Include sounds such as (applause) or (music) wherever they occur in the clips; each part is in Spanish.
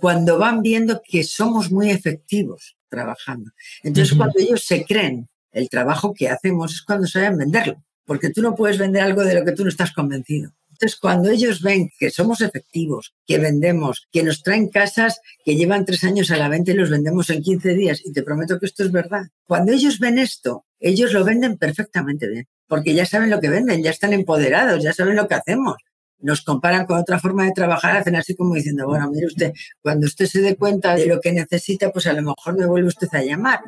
cuando van viendo que somos muy efectivos trabajando. Entonces, cuando ellos se creen el trabajo que hacemos es cuando saben venderlo, porque tú no puedes vender algo de lo que tú no estás convencido. Entonces, cuando ellos ven que somos efectivos, que vendemos, que nos traen casas que llevan tres años a la venta y los vendemos en 15 días, y te prometo que esto es verdad, cuando ellos ven esto, ellos lo venden perfectamente bien, porque ya saben lo que venden, ya están empoderados, ya saben lo que hacemos. Nos comparan con otra forma de trabajar, hacen así como diciendo, bueno, mire usted, cuando usted se dé cuenta de lo que necesita, pues a lo mejor me vuelve usted a llamar.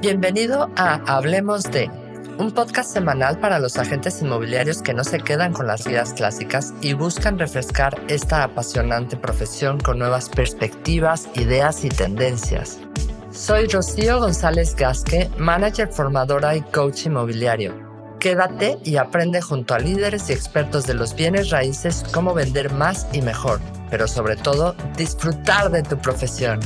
Bienvenido a Hablemos de, un podcast semanal para los agentes inmobiliarios que no se quedan con las vidas clásicas y buscan refrescar esta apasionante profesión con nuevas perspectivas, ideas y tendencias. Soy Rocío González Gasque, manager formadora y coach inmobiliario. Quédate y aprende junto a líderes y expertos de los bienes raíces cómo vender más y mejor, pero sobre todo disfrutar de tu profesión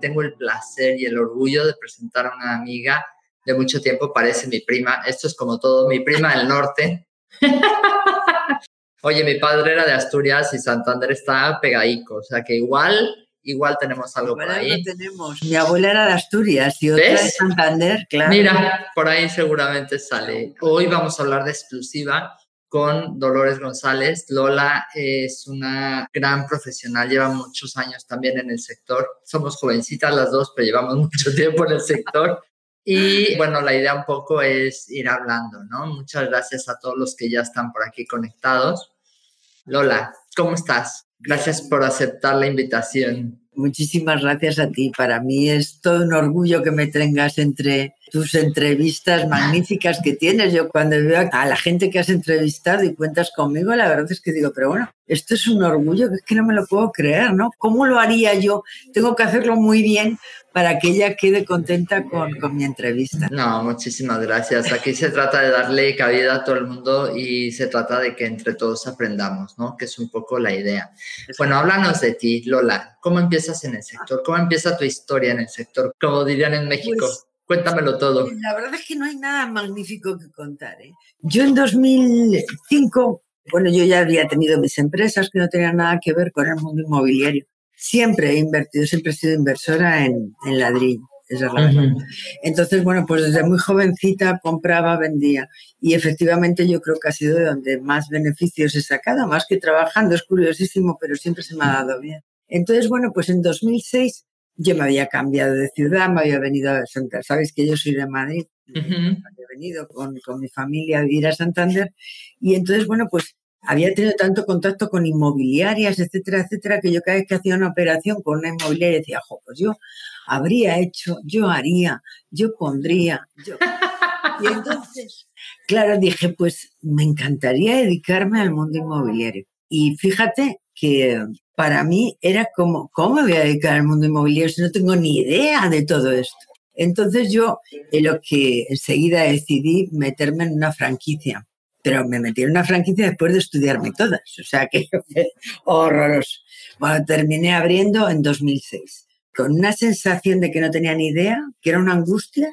tengo el placer y el orgullo de presentar a una amiga de mucho tiempo, parece mi prima. Esto es como todo, mi prima del norte. (laughs) Oye, mi padre era de Asturias y Santander está pegadico, o sea que igual, igual tenemos algo por ahí. tenemos. Mi abuela era de Asturias y otra de Santander, claro. Mira, por ahí seguramente sale. Hoy vamos a hablar de exclusiva con Dolores González. Lola es una gran profesional, lleva muchos años también en el sector. Somos jovencitas las dos, pero llevamos (laughs) mucho tiempo en el sector. Y bueno, la idea un poco es ir hablando, ¿no? Muchas gracias a todos los que ya están por aquí conectados. Lola, ¿cómo estás? Gracias por aceptar la invitación. Muchísimas gracias a ti. Para mí es todo un orgullo que me tengas entre tus entrevistas magníficas que tienes. Yo cuando veo a la gente que has entrevistado y cuentas conmigo, la verdad es que digo, pero bueno, esto es un orgullo que es que no me lo puedo creer, ¿no? ¿Cómo lo haría yo? Tengo que hacerlo muy bien para que ella quede contenta con, con, mi entrevista. No, muchísimas gracias. Aquí se trata de darle cabida a todo el mundo y se trata de que entre todos aprendamos, ¿no? Que es un poco la idea. Bueno, háblanos de ti, Lola. ¿Cómo empiezas en el sector? ¿Cómo empieza tu historia en el sector? Como dirían en México. Pues, Cuéntamelo todo. La verdad es que no hay nada magnífico que contar. ¿eh? Yo en 2005, bueno, yo ya había tenido mis empresas que no tenían nada que ver con el mundo inmobiliario. Siempre he invertido, siempre he sido inversora en, en ladrillo. Esa es la verdad. Entonces, bueno, pues desde muy jovencita compraba, vendía. Y efectivamente yo creo que ha sido de donde más beneficios he sacado, más que trabajando. Es curiosísimo, pero siempre se me ha dado bien. Entonces, bueno, pues en 2006 yo me había cambiado de ciudad, me había venido a Santander, sabes que yo soy de Madrid, había venido con, con, mi familia a vivir a Santander. Y entonces, bueno, pues había tenido tanto contacto con inmobiliarias, etcétera, etcétera, que yo cada vez que hacía una operación con una inmobiliaria decía, jo, pues yo habría hecho, yo haría, yo pondría, yo... Y entonces, claro, dije, pues me encantaría dedicarme al mundo inmobiliario. Y fíjate que para mí era como, ¿cómo me voy a dedicar al mundo inmobiliario si no tengo ni idea de todo esto? Entonces yo, en lo que enseguida decidí meterme en una franquicia, pero me metí en una franquicia después de estudiarme todas, o sea que (laughs) horroroso. Bueno, terminé abriendo en 2006, con una sensación de que no tenía ni idea, que era una angustia,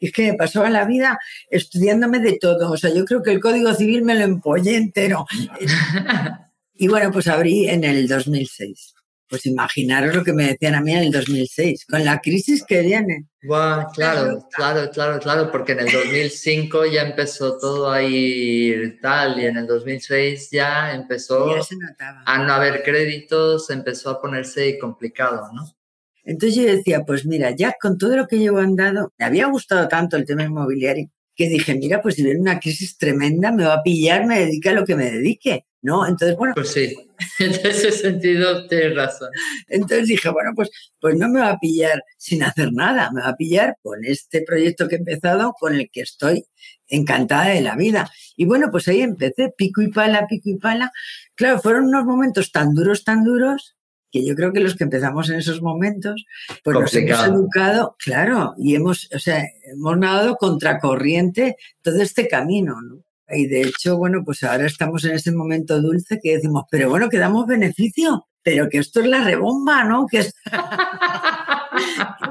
y es que me pasaba la vida estudiándome de todo. O sea, yo creo que el Código Civil me lo empollé entero. (laughs) Y bueno, pues abrí en el 2006. Pues imaginaros lo que me decían a mí en el 2006, con la crisis que viene. Wow, claro, claro, claro, claro, porque en el 2005 ya empezó todo a ir tal y en el 2006 ya empezó a no haber créditos, empezó a ponerse complicado, ¿no? Entonces yo decía, pues mira, ya con todo lo que llevo andado, me había gustado tanto el tema inmobiliario que dije, mira, pues si viene una crisis tremenda, me va a pillar, me dedica a lo que me dedique. ¿No? Entonces, bueno. Pues sí, (laughs) en ese sentido tienes razón. Entonces dije, bueno, pues, pues no me va a pillar sin hacer nada, me va a pillar con este proyecto que he empezado, con el que estoy encantada de la vida. Y bueno, pues ahí empecé, pico y pala, pico y pala. Claro, fueron unos momentos tan duros, tan duros, que yo creo que los que empezamos en esos momentos, pues nos hemos educado, claro, y hemos, o sea, hemos nadado contracorriente todo este camino, ¿no? Y de hecho, bueno, pues ahora estamos en ese momento dulce que decimos, pero bueno, que damos beneficio, pero que esto es la rebomba, ¿no? Que (laughs)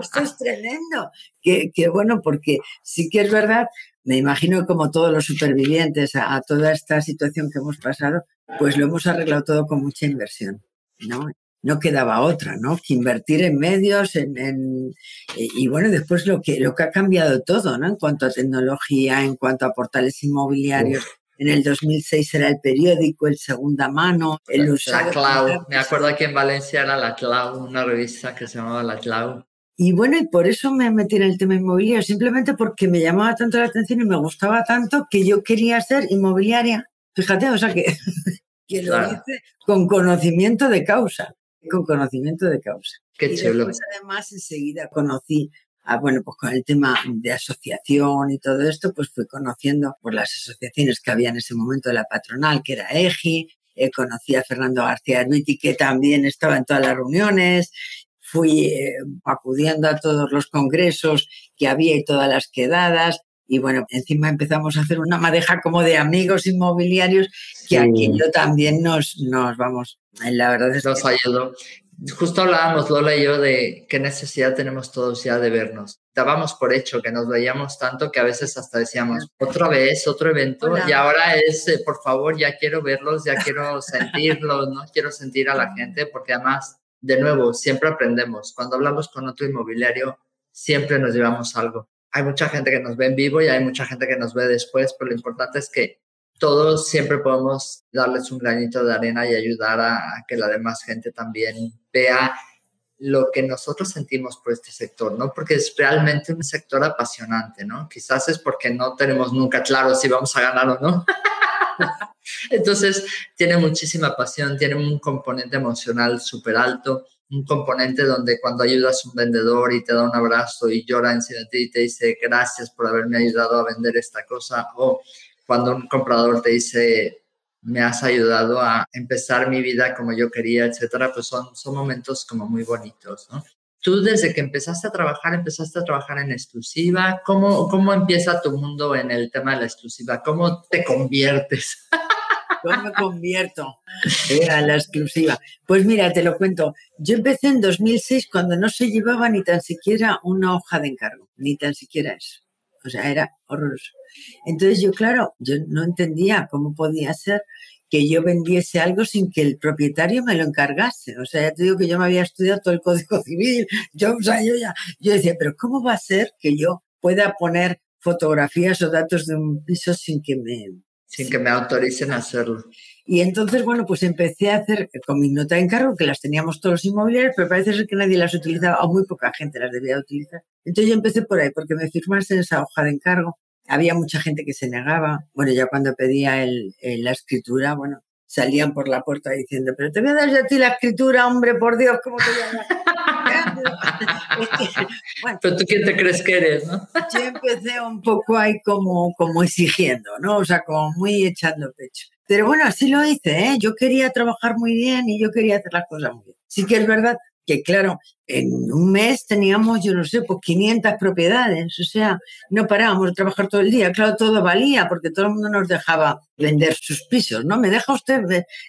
Esto es tremendo. Que, que, bueno, porque sí que es verdad, me imagino como todos los supervivientes a, a, toda esta situación que hemos pasado, pues lo hemos arreglado todo con mucha inversión, ¿no? No quedaba otra, ¿no? Que invertir en medios, en, en, y bueno, después lo que, lo que ha cambiado todo, ¿no? En cuanto a tecnología, en cuanto a portales inmobiliarios. Uf. En el 2006 era el periódico, el segunda mano, el usado. La Clau. Me acuerdo que en Valencia era La Clau, una revista que se llamaba La Clau. Y bueno, y por eso me metí en el tema inmobiliario, simplemente porque me llamaba tanto la atención y me gustaba tanto que yo quería ser inmobiliaria. Fíjate, o sea que, (laughs) que lo claro. hice con conocimiento de causa, con conocimiento de causa. Qué y chulo. Después, además, enseguida conocí Ah, bueno, pues con el tema de asociación y todo esto, pues fui conociendo por las asociaciones que había en ese momento de la patronal, que era EGI, eh, conocí a Fernando García Arbiti, que también estaba en todas las reuniones, fui eh, acudiendo a todos los congresos que había y todas las quedadas, y bueno, encima empezamos a hacer una madeja como de amigos inmobiliarios que sí. aquí yo también nos, nos vamos, la verdad es nos que... ayudó. Justo hablábamos Lola y yo de qué necesidad tenemos todos ya de vernos. Dábamos por hecho que nos veíamos tanto que a veces hasta decíamos, otra vez, otro evento, Hola. y ahora es, eh, por favor, ya quiero verlos, ya quiero sentirlos, no quiero sentir a la gente, porque además, de nuevo, siempre aprendemos. Cuando hablamos con otro inmobiliario, siempre nos llevamos algo. Hay mucha gente que nos ve en vivo y hay mucha gente que nos ve después, pero lo importante es que todos siempre podemos darles un granito de arena y ayudar a, que la demás gente también vea lo que nosotros sentimos por este sector, ¿no? Porque es realmente un sector apasionante, ¿no? Quizás es porque no tenemos nunca claro si vamos a ganar o no. (laughs) Entonces, tiene muchísima pasión, tiene un componente emocional súper alto, un componente donde cuando ayudas a un vendedor y te da un abrazo y llora encima de y te dice gracias por haberme ayudado a vender esta cosa, o cuando un comprador te dice, me has ayudado a empezar mi vida como yo quería, etcétera, pues son, son momentos como muy bonitos, ¿no? Tú desde que empezaste a trabajar, empezaste a trabajar en exclusiva. ¿Cómo, cómo empieza tu mundo en el tema de la exclusiva? ¿Cómo te conviertes? (laughs) ¿Cómo me convierto a la exclusiva? Pues mira, te lo cuento. Yo empecé en 2006 cuando no se llevaba ni tan siquiera una hoja de encargo, ni tan siquiera eso. O sea, era horroroso. Entonces yo, claro, yo no entendía cómo podía ser que yo vendiese algo sin que el propietario me lo encargase. O sea, ya te digo que yo me había estudiado todo el Código (laughs) Civil. Yo, o sea, yo ya, yo decía, pero ¿cómo va a ser que yo pueda poner fotografías o datos de un piso sin que me... Sin que me autoricen a hacerlo. Y entonces, bueno, pues empecé a hacer con mi nota de encargo, que las teníamos todos los inmobiliarios, pero parece ser que nadie las utilizaba, o muy poca gente las debía utilizar. Entonces yo empecé por ahí, porque me firmasen esa hoja de encargo había mucha gente que se negaba. Bueno, ya cuando pedía el, el, la escritura, bueno, salían por la puerta diciendo, pero te voy a dar yo a ti la escritura, hombre, por Dios, ¿cómo te voy a dar? (laughs) bueno, pero tú quién te crees que eres, ¿no? yo empecé un poco ahí como, como exigiendo, ¿no? O sea, como muy echando pecho. Pero bueno, así lo hice, ¿eh? Yo quería trabajar muy bien y yo quería hacer las cosas muy bien. Sí que es verdad que claro, en un mes teníamos, yo no sé, pues 500 propiedades, o sea, no parábamos de trabajar todo el día, claro, todo valía porque todo el mundo nos dejaba vender sus pisos, ¿no? ¿Me deja usted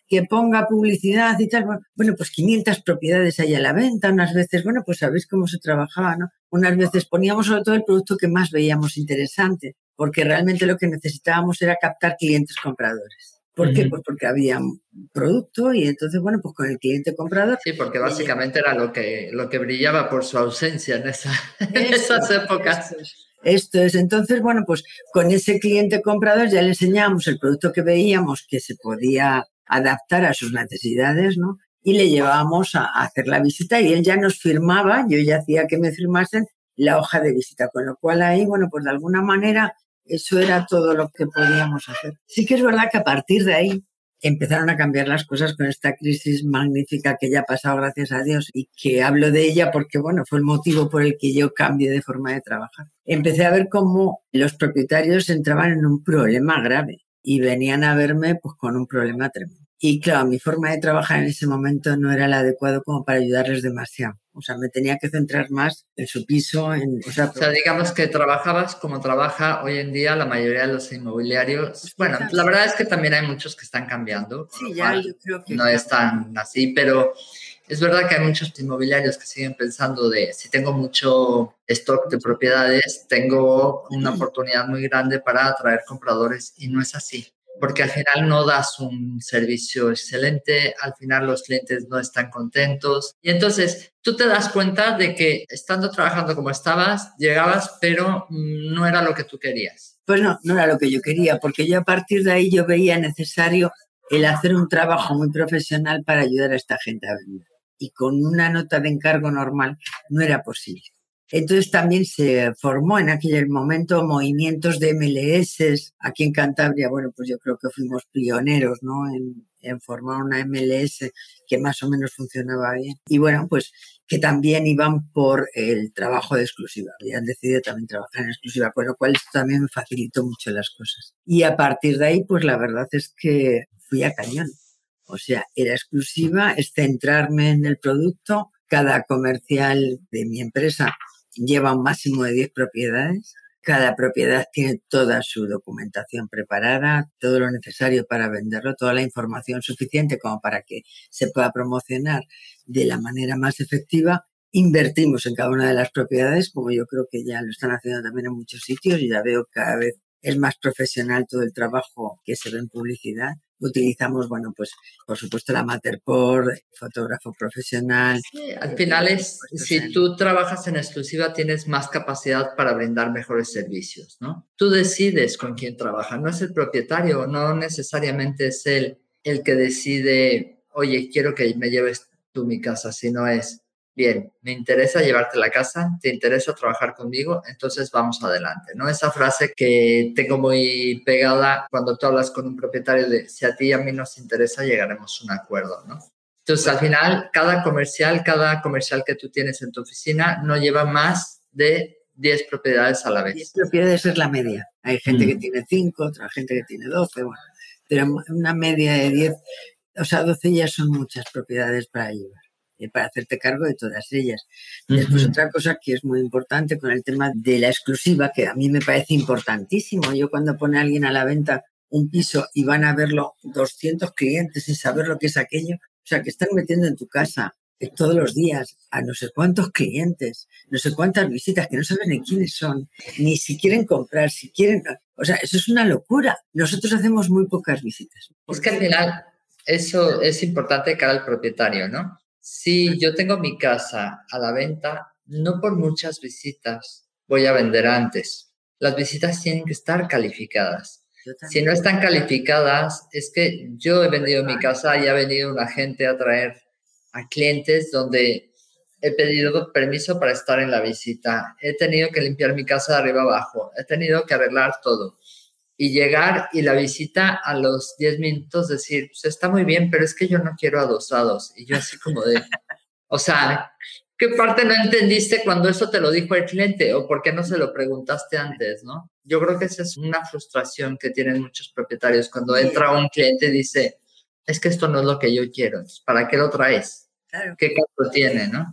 que ponga publicidad y tal? Bueno, pues 500 propiedades ahí a la venta, unas veces, bueno, pues sabéis cómo se trabajaba, ¿no? Unas veces poníamos sobre todo el producto que más veíamos interesante, porque realmente lo que necesitábamos era captar clientes compradores. ¿Por qué? Pues porque había producto y entonces, bueno, pues con el cliente comprador. Sí, porque básicamente era lo que, lo que brillaba por su ausencia en, esa, (laughs) en esas épocas. Esto es, esto es, entonces, bueno, pues con ese cliente comprador ya le enseñábamos el producto que veíamos que se podía adaptar a sus necesidades, ¿no? Y le llevábamos a, a hacer la visita y él ya nos firmaba, yo ya hacía que me firmasen la hoja de visita, con lo cual ahí, bueno, pues de alguna manera eso era todo lo que podíamos hacer. Sí que es verdad que a partir de ahí empezaron a cambiar las cosas con esta crisis magnífica que ya ha pasado, gracias a Dios, y que hablo de ella porque, bueno, fue el motivo por el que yo cambié de forma de trabajar. Empecé a ver cómo los propietarios entraban en un problema grave y venían a verme pues con un problema tremendo. Y claro, mi forma de trabajar en ese momento no era la adecuada como para ayudarles demasiado. O sea, me tenía que centrar más en su piso, en... O sea, digamos que trabajabas como trabaja hoy en día la mayoría de los inmobiliarios. Bueno, la verdad es que también hay muchos que están cambiando. Sí, ya yo creo que... No están así, pero es verdad que hay muchos inmobiliarios que siguen pensando de si tengo mucho stock de propiedades, tengo una oportunidad muy grande para atraer compradores y no es así porque al final no das un servicio excelente, al final los clientes no están contentos. Y entonces tú te das cuenta de que estando trabajando como estabas, llegabas, pero no era lo que tú querías. Pues no, no era lo que yo quería, porque yo a partir de ahí yo veía necesario el hacer un trabajo muy profesional para ayudar a esta gente a vender. Y con una nota de encargo normal no era posible. Entonces también se formó en aquel momento movimientos de MLS aquí en Cantabria. Bueno, pues yo creo que fuimos pioneros, ¿no? En, formar una MLS que más o menos funcionaba bien. Y bueno, pues que también iban por el trabajo de exclusiva. Habían decidido también trabajar en exclusiva, con lo cual esto también facilitó mucho las cosas. Y a partir de ahí, pues la verdad es que fui a cañón. O sea, era exclusiva, es centrarme en el producto. Cada comercial de mi empresa lleva un máximo de 10 propiedades. Cada propiedad tiene toda su documentación preparada, todo lo necesario para venderlo, toda la información suficiente como para que se pueda promocionar de la manera más efectiva. Invertimos en cada una de las propiedades, como yo creo que ya lo están haciendo también en muchos sitios y ya veo cada vez es más profesional todo el trabajo que se ve en publicidad utilizamos, bueno, pues por supuesto la Matterport, fotógrafo profesional. al final es, si tú trabajas en exclusiva, tienes más capacidad para brindar mejores servicios, ¿no? Tú decides con quién trabaja, no es el propietario, no necesariamente es él el que decide, oye, quiero que me lleves tú mi casa, sino es, bien, me interesa llevarte a la casa, te interesa trabajar conmigo, entonces vamos adelante, ¿no? Esa frase que tengo muy pegada cuando tú hablas con un propietario de si a ti y a mí nos interesa, llegaremos a un acuerdo, ¿no? Entonces, al final, cada comercial, cada comercial que tú tienes en tu oficina no lleva más de 10 propiedades a la vez. 10 propiedades es la media. Hay gente que tiene 5, otra gente que tiene 12, bueno, pero una media de 10, o sea, 12 ya son muchas propiedades para llevar. Eh, para hacerte cargo de todas ellas. Después otra cosa que es muy importante con el tema de la exclusiva, que a mí me parece importantísimo. Yo cuando pone alguien a la venta un piso y van a verlo 200 clientes sin saber lo que es aquello, o sea, que están metiendo en tu casa eh, todos los días a no sé cuántos clientes, no sé cuántas visitas que no saben ni quiénes son, ni si quieren comprar, si quieren... O sea, eso es una locura. Nosotros hacemos muy pocas visitas. Es que al final eso es importante cara al propietario, ¿no? Si yo tengo mi casa a la venta, no por muchas visitas voy a vender antes. Las visitas tienen que estar calificadas. Si no están calificadas, es que yo he vendido mi casa y ha venido una gente a traer a clientes donde he pedido permiso para estar en la visita. He tenido que limpiar mi casa de arriba abajo. He tenido que arreglar todo y llegar y la visita a los 10 minutos decir, pues está muy bien, pero es que yo no quiero adosados. Y yo así como de, o sea, ¿qué parte no entendiste cuando eso te lo dijo el cliente o por qué no se lo preguntaste antes, no? Yo creo que esa es una frustración que tienen muchos propietarios cuando entra un cliente y dice, es que esto no es lo que yo quiero, ¿para qué lo traes? ¿Qué caso tiene, no?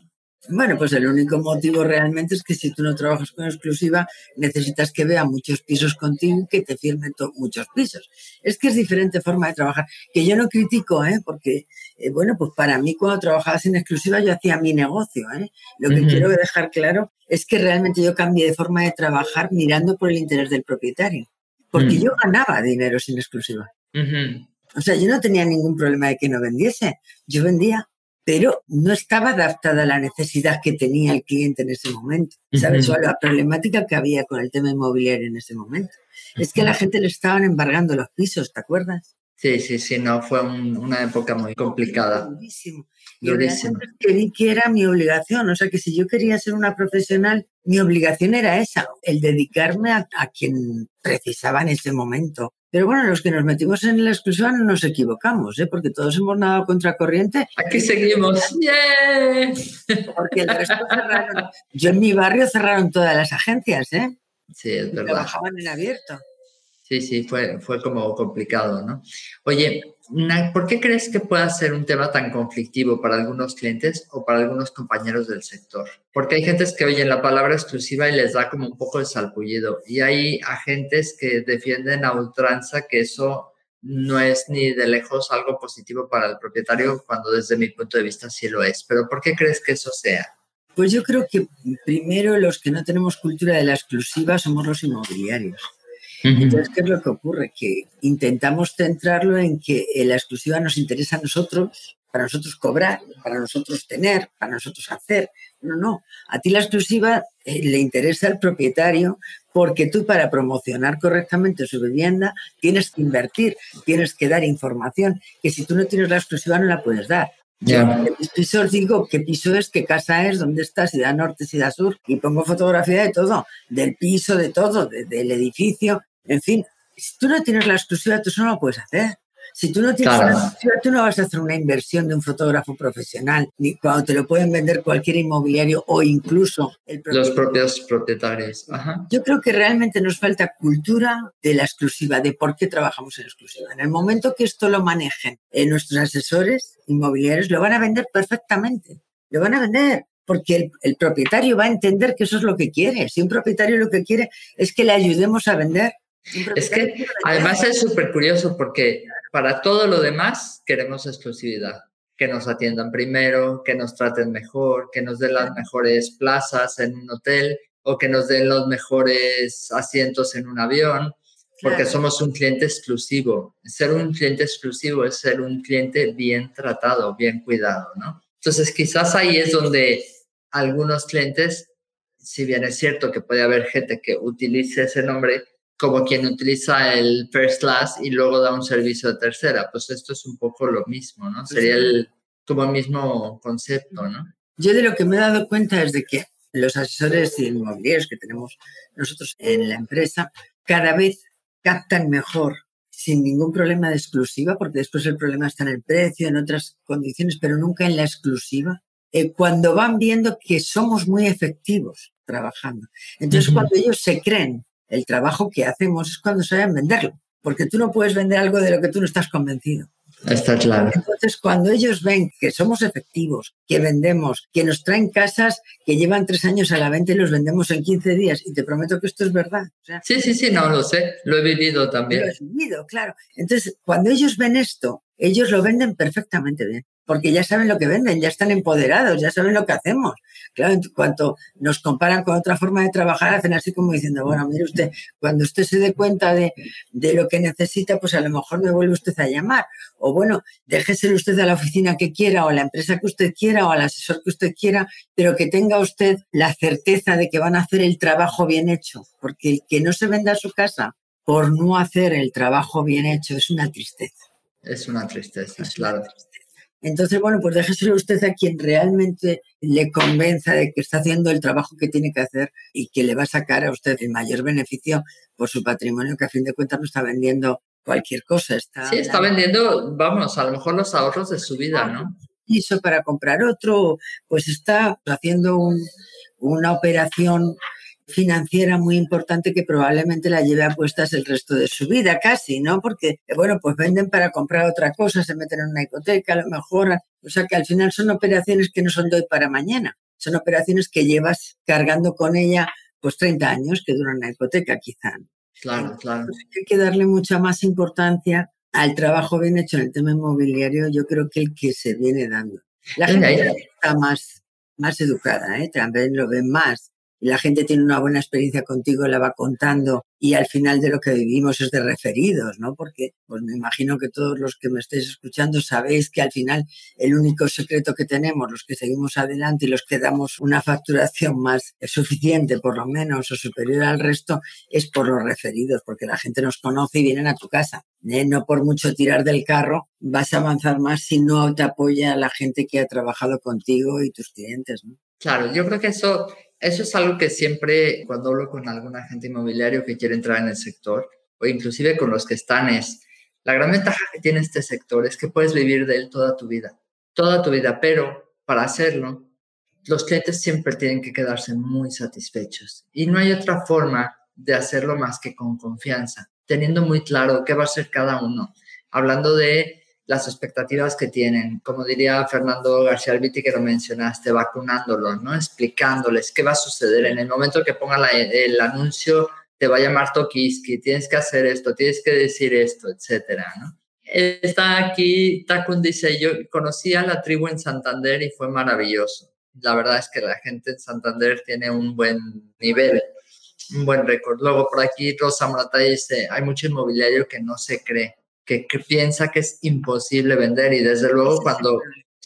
Bueno, pues el único motivo realmente es que si tú no trabajas con exclusiva, necesitas que vea muchos pisos contigo y que te firmen muchos pisos. Es que es diferente forma de trabajar, que yo no critico, ¿eh? porque, eh, bueno, pues para mí cuando trabajaba sin exclusiva yo hacía mi negocio. ¿eh? Lo que quiero dejar claro es que realmente yo cambié de forma de trabajar mirando por el interés del propietario, porque mm. yo ganaba dinero sin exclusiva. O sea, yo no tenía ningún problema de que no vendiese, yo vendía pero no estaba adaptada a la necesidad que tenía el cliente en ese momento, ¿sabes? O a la problemática que había con el tema inmobiliario en ese momento. Es que a la gente le estaban embargando los pisos, ¿te acuerdas? Sí, sí, sí, no, fue una época muy complicada. Durísimo. Durísimo. Y que era mi obligación, o sea que si yo quería ser una profesional, mi obligación era esa, el dedicarme a quien precisaba en ese momento pero bueno, los que nos metimos en la exclusiva no nos equivocamos, ¿eh? porque todos hemos nadado contra corriente. Aquí seguimos. ¡Yeah! Porque el resto cerraron. Yo en mi barrio cerraron todas las agencias, ¿eh? Sí, es verdad. Trabajaban en abierto. Sí, sí, fue, fue como complicado, ¿no? Oye, ¿Por qué crees que pueda ser un tema tan conflictivo para algunos clientes o para algunos compañeros del sector? Porque hay gentes que oyen la palabra exclusiva y les da como un poco de salpullido y hay agentes que defienden a ultranza que eso no es ni de lejos algo positivo para el propietario cuando desde mi punto de vista sí lo es. Pero ¿por qué crees que eso sea? Pues yo creo que primero los que no tenemos cultura de la exclusiva somos los inmobiliarios. Entonces, ¿qué es lo que ocurre? Que intentamos centrarlo en que la exclusiva nos interesa a nosotros, para nosotros cobrar, para nosotros tener, para nosotros hacer. No, no. A ti la exclusiva eh, le interesa al propietario porque tú para promocionar correctamente su vivienda tienes que invertir, tienes que dar información, que si tú no tienes la exclusiva no la puedes dar. Yo en mis pisos digo qué piso es, qué casa es, dónde está, si da norte, si da sur, y pongo fotografía de todo, del piso, de todo, del edificio, en fin. Si tú no tienes la exclusiva, tú eso no lo puedes hacer. Si tú no tienes una tú no vas a hacer una inversión de un fotógrafo profesional, ni cuando te lo pueden vender cualquier inmobiliario o incluso los propios propietarios. Yo creo que realmente nos falta cultura de la exclusiva, de por qué trabajamos en exclusiva. En el momento que esto lo manejen en nuestros asesores inmobiliarios, lo van a vender perfectamente. Lo van a vender porque el, el, propietario va a entender que eso es lo que quiere. Si un propietario lo que quiere es que le ayudemos a vender. Es que además es súper curioso porque para todo lo demás queremos exclusividad, que nos atiendan primero, que nos traten mejor, que nos den las mejores plazas en un hotel o que nos den los mejores asientos en un avión, porque somos un cliente exclusivo. Ser un cliente exclusivo es ser un cliente bien tratado, bien cuidado, ¿no? Entonces, quizás ahí es donde algunos clientes, si bien es cierto que puede haber gente que utilice ese nombre, como quien utiliza el first class y luego da un servicio de tercera. Pues esto es un poco lo mismo, ¿no? Sería el, como el mismo concepto, ¿no? Yo de lo que me he dado cuenta es de que los asesores inmobiliarios que tenemos nosotros en la empresa cada vez captan mejor sin ningún problema de exclusiva, porque después el problema está en el precio, en otras condiciones, pero nunca en la exclusiva, eh, cuando van viendo que somos muy efectivos trabajando. Entonces, cuando ellos se creen el trabajo que hacemos es cuando saben venderlo, porque tú no puedes vender algo de lo que tú no estás convencido. Está claro. Entonces, cuando ellos ven que somos efectivos, que vendemos, que nos traen casas que llevan tres años a la venta y los vendemos en 15 días, y te prometo que esto es verdad. sí, sí, sí, no lo sé, lo he vivido también. Lo he vivido, claro. Entonces, cuando ellos ven esto, ellos lo venden perfectamente bien porque ya saben lo que venden, ya están empoderados, ya saben lo que hacemos. Claro, en cuanto nos comparan con otra forma de trabajar, hacen así como diciendo, bueno, mire usted, cuando usted se dé cuenta de, de lo que necesita, pues a lo mejor me vuelve usted a llamar. O bueno, déjese usted a la oficina que quiera o a la empresa que usted quiera o al asesor que usted quiera, pero que tenga usted la certeza de que van a hacer el trabajo bien hecho. Porque el que no se venda a su casa por no hacer el trabajo bien hecho es una tristeza. Es una tristeza, claro. Entonces, bueno, pues déjeselo usted a quien realmente le convenza de que está haciendo el trabajo que tiene que hacer y que le va a sacar a usted el mayor beneficio por su patrimonio, que a fin de cuentas no está vendiendo cualquier cosa. Está sí, está vendiendo, vamos, a lo mejor los ahorros de su vida, ¿no? Hizo para comprar otro, pues está haciendo una operación financiera muy importante que probablemente la lleve a puestas el resto de su vida, casi, ¿no? Porque, bueno, pues venden para comprar otra cosa, se meten en una hipoteca, a lo mejor, o sea que al final son operaciones que no son de hoy para mañana, son operaciones que llevas cargando con ella pues 30 años que duran la hipoteca quizá. Claro, claro. hay que darle mucha más importancia al trabajo bien hecho en el tema inmobiliario, yo creo que el que se viene dando. La gente está más, más educada, ¿eh? también lo ven más la gente tiene una buena experiencia contigo, la va contando y al final de lo que vivimos es de referidos, ¿no? Porque pues me imagino que todos los que me estéis escuchando sabéis que al final el único secreto que tenemos, los que seguimos adelante y los que damos una facturación más suficiente, por lo menos, o superior al resto, es por los referidos, porque la gente nos conoce y vienen a tu casa. ¿eh? No por mucho tirar del carro vas a avanzar más si no te apoya la gente que ha trabajado contigo y tus clientes, ¿no? Claro, yo creo que eso eso es algo que siempre cuando hablo con algún agente inmobiliario que quiere entrar en el sector o inclusive con los que están es, la gran ventaja que tiene este sector es que puedes vivir de él toda tu vida, toda tu vida, pero para hacerlo, los clientes siempre tienen que quedarse muy satisfechos. Y no hay otra forma de hacerlo más que con confianza, teniendo muy claro qué va a ser cada uno, hablando de las expectativas que tienen, como diría Fernando García Albiti que lo mencionaste, vacunándolos, ¿no? Explicándoles qué va a suceder en el momento que pongan el anuncio, te va a llamar Tokiski, tienes que hacer esto, tienes que decir esto, etcétera, ¿no? Está aquí, Takun dice, yo conocí a la tribu en Santander y fue maravilloso. La verdad es que la gente en Santander tiene un buen nivel, un buen récord. Luego por aquí Rosa Morata dice, hay mucho inmobiliario que no se cree que, piensa que es imposible vender y desde luego cuando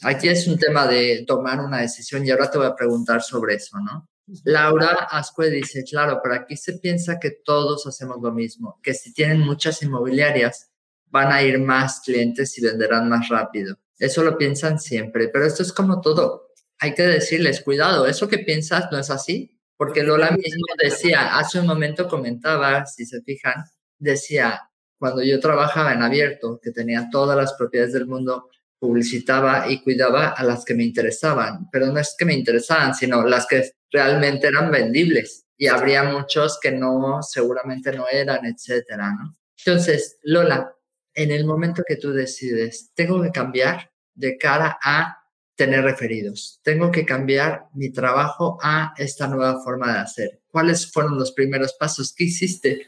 aquí es un tema de tomar una decisión y ahora te voy a preguntar sobre eso, ¿no? Laura Ascue dice, claro, pero aquí se piensa que todos hacemos lo mismo, que si tienen muchas inmobiliarias van a ir más clientes y venderán más rápido. Eso lo piensan siempre, pero esto es como todo. Hay que decirles, cuidado, eso que piensas no es así, porque Lola mismo decía, hace un momento comentaba, si se fijan, decía, cuando yo trabajaba en abierto, que tenía todas las propiedades del mundo, publicitaba y cuidaba a las que me interesaban, pero no es que me interesaban, sino las que realmente eran vendibles y habría muchos que no, seguramente no eran, etcétera, ¿no? Entonces, Lola, en el momento que tú decides, tengo que cambiar de cara a tener referidos, tengo que cambiar mi trabajo a esta nueva forma de hacer. ¿Cuáles fueron los primeros pasos? ¿Qué hiciste?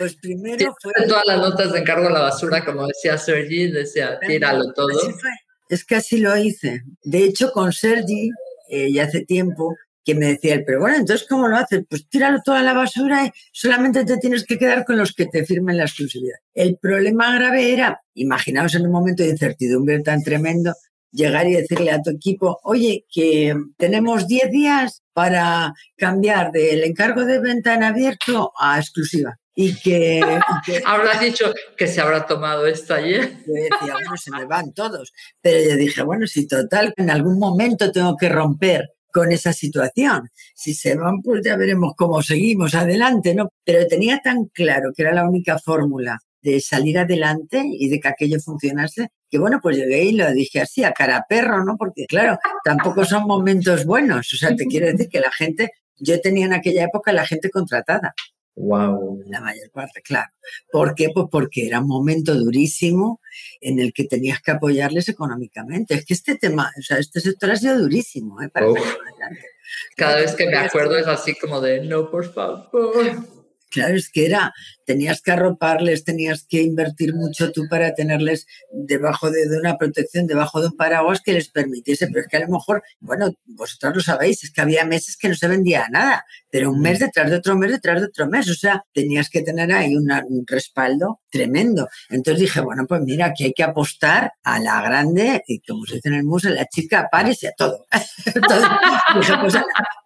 Pues primero fue... Todas las notas de encargo a la basura, como decía Sergi, decía, tíralo todo. Es que así lo hice. De hecho, con Sergi, eh, ya hace tiempo, que me decía él, pero bueno, entonces, ¿cómo lo haces? Pues tíralo todo a la basura y solamente te tienes que quedar con los que te firmen la exclusividad. El problema grave era, imaginaos en un momento de incertidumbre tan tremendo, llegar y decirle a tu equipo, oye, que tenemos 10 días para cambiar del encargo de venta en abierto a exclusiva y que, (laughs) Habrás dicho que se habrá tomado esta ayer. (laughs) Yo decía, bueno, se me van todos. Pero yo dije, bueno, si total, en algún momento tengo que romper con esa situación. Si se van, pues ya veremos cómo seguimos adelante, ¿no? Pero tenía tan claro que era la única fórmula de salir adelante y de que aquello funcionase, que bueno, pues llegué y lo dije así, a cara perro, ¿no? Porque claro, tampoco son momentos buenos. O sea, te quiero decir que la gente, yo tenía en aquella época la gente contratada. Wow. La mayor parte, claro. ¿Por qué? Pues porque era un momento durísimo en el que tenías que apoyarles económicamente. Es que este tema, o sea, este sector ha sido durísimo, ¿eh? Para Cada vez que me acuerdo es así como de, no, por favor. Claro, es que era, tenías que arroparles, tenías que invertir mucho tú para tenerles debajo de, una protección, debajo de un paraguas que les permitiese, pero es que a lo mejor, bueno, vosotros lo sabéis, es que había meses que no se vendía nada, pero un mes mm. detrás de otro mes detrás de otro mes, o sea, tenías que tener ahí un respaldo tremendo. Entonces dije, bueno, pues mira, aquí hay que apostar a la grande, y como se dice en el museo, la chica, párese a (laughs) todo. dije, pues,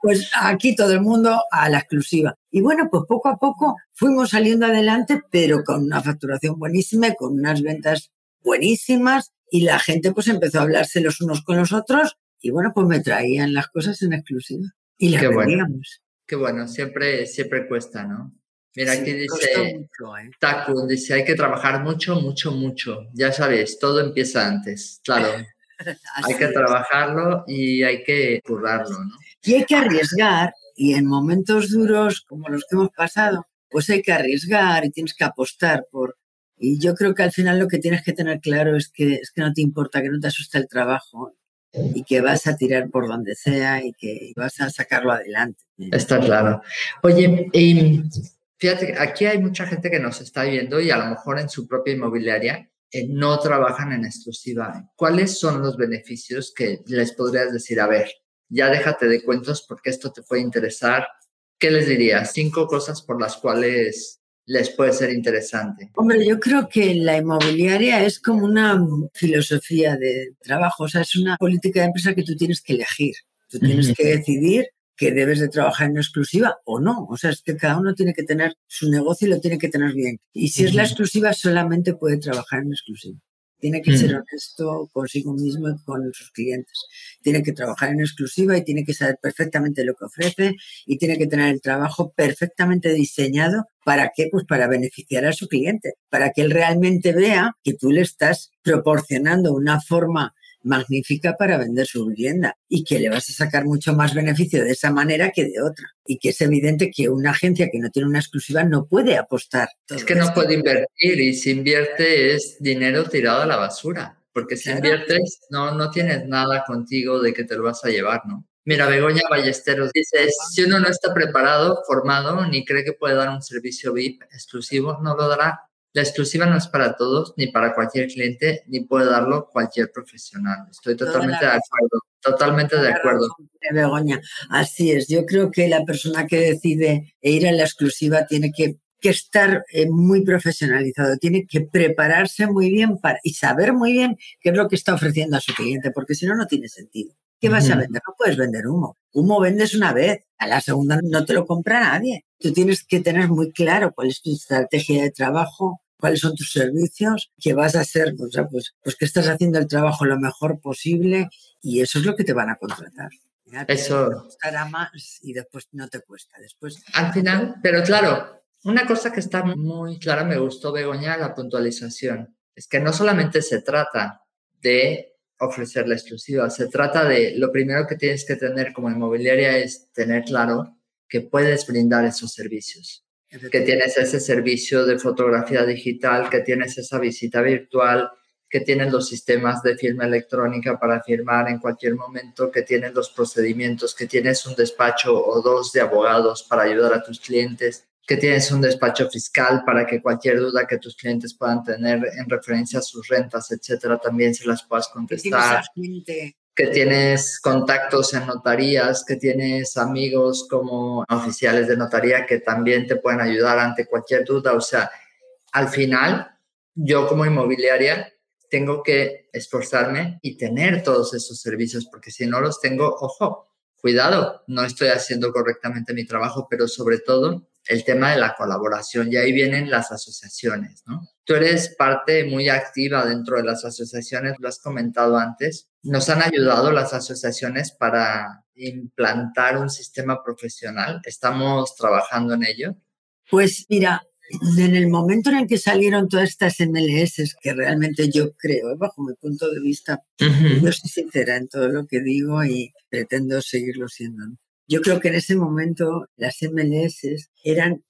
pues aquí todo el mundo a la exclusiva. Y bueno, pues poco a poco fuimos saliendo adelante, pero con una facturación buenísima y con unas ventas buenísimas. Y la gente pues empezó a hablarse los unos con los otros y bueno, pues me traían las cosas en exclusiva. Y las Qué vendíamos. Qué bueno, siempre, siempre cuesta, ¿no? Mira, aquí dice ¿eh? dice, hay que trabajar mucho, mucho, mucho. Ya sabes, todo empieza antes, claro. (laughs) hay que trabajarlo y hay que currarlo, ¿no? Y hay que arriesgar y en momentos duros como los que hemos pasado, pues hay que arriesgar y tienes que apostar por... Y yo creo que al final lo que tienes que tener claro es que, es que no te importa, que no te asusta el trabajo y que vas a tirar por donde sea y que vas a sacarlo adelante. Está claro. Oye, y fíjate, aquí hay mucha gente que nos está viendo y a lo mejor en su propia inmobiliaria eh, no trabajan en exclusiva. ¿Cuáles son los beneficios que les podrías decir? A ver, ya déjate de cuentos porque esto te puede interesar. ¿Qué les diría? Cinco cosas por las cuales les puede ser interesante. Hombre, yo creo que la inmobiliaria es como una filosofía de trabajo, o sea, es una política de empresa que tú tienes que elegir. Tú tienes que decidir que debes de trabajar en exclusiva o no. O sea, es que cada uno tiene que tener su negocio y lo tiene que tener bien. Y si es la exclusiva, solamente puede trabajar en exclusiva. Tiene que ser mm. honesto consigo mismo y con sus clientes. Tiene que trabajar en exclusiva y tiene que saber perfectamente lo que ofrece y tiene que tener el trabajo perfectamente diseñado. ¿Para qué? Pues para beneficiar a su cliente, para que él realmente vea que tú le estás proporcionando una forma magnífica para vender su vivienda y que le vas a sacar mucho más beneficio de esa manera que de otra. Y que es evidente que una agencia que no tiene una exclusiva no puede apostar. es que no puede invertir y si invierte es dinero tirado a la basura. Porque si inviertes, no, no tienes nada contigo de que te lo vas a llevar, ¿no? Mira, Begoña Ballesteros dice, si uno no está preparado, formado, ni cree que puede dar un servicio VIP exclusivo, no lo dará. La exclusiva no es para todos, ni para cualquier cliente, ni puede darlo cualquier profesional. Estoy totalmente de acuerdo, totalmente de acuerdo. Begoña, así es. Yo creo que la persona que decide ir a la exclusiva tiene que, estar eh, muy profesionalizado, tiene que prepararse muy bien para, y saber muy bien qué es lo que está ofreciendo a su cliente, porque si no, no tiene sentido. ¿Qué vas a vender? No puedes vender humo. Humo vendes una vez, a la segunda no te lo compra nadie. Tú tienes que tener muy claro cuál es tu estrategia de trabajo, cuáles son tus servicios, qué vas a hacer, pues, pues, pues que estás haciendo el trabajo lo mejor posible y eso es lo que te van a contratar. eso costará más y después no te cuesta. Después. Al final, pero claro, una cosa que está muy clara, me gustó Begoña, la puntualización. Es que no solamente se trata de ofrecer la exclusiva, se trata de lo primero que tienes que tener como inmobiliaria es tener claro que puedes brindar esos servicios que tienes ese servicio de fotografía digital, que tienes esa visita virtual, que tienes los sistemas de firma electrónica para firmar en cualquier momento, que tienes los procedimientos, que tienes un despacho o dos de abogados para ayudar a tus clientes, que tienes un despacho fiscal para que cualquier duda que tus clientes puedan tener en referencia a sus rentas, etcétera, también se las puedas contestar que tienes contactos en notarías, que tienes amigos como oficiales de notaría que también te pueden ayudar ante cualquier duda. O sea, al final, yo como inmobiliaria tengo que esforzarme y tener todos esos servicios, porque si no los tengo, ojo, cuidado, no estoy haciendo correctamente mi trabajo, pero sobre todo el tema de la colaboración y ahí vienen las asociaciones, ¿no? Tú eres parte muy activa dentro de las asociaciones, lo has comentado antes. ¿Nos han ayudado las asociaciones para implantar un sistema profesional? ¿Estamos trabajando en ello? Pues mira, en el momento en el que salieron todas estas MLS, que realmente yo creo, bajo mi punto de vista, yo soy sincera en todo lo que digo y pretendo seguirlo siendo. Yo creo que en ese momento las MLS eran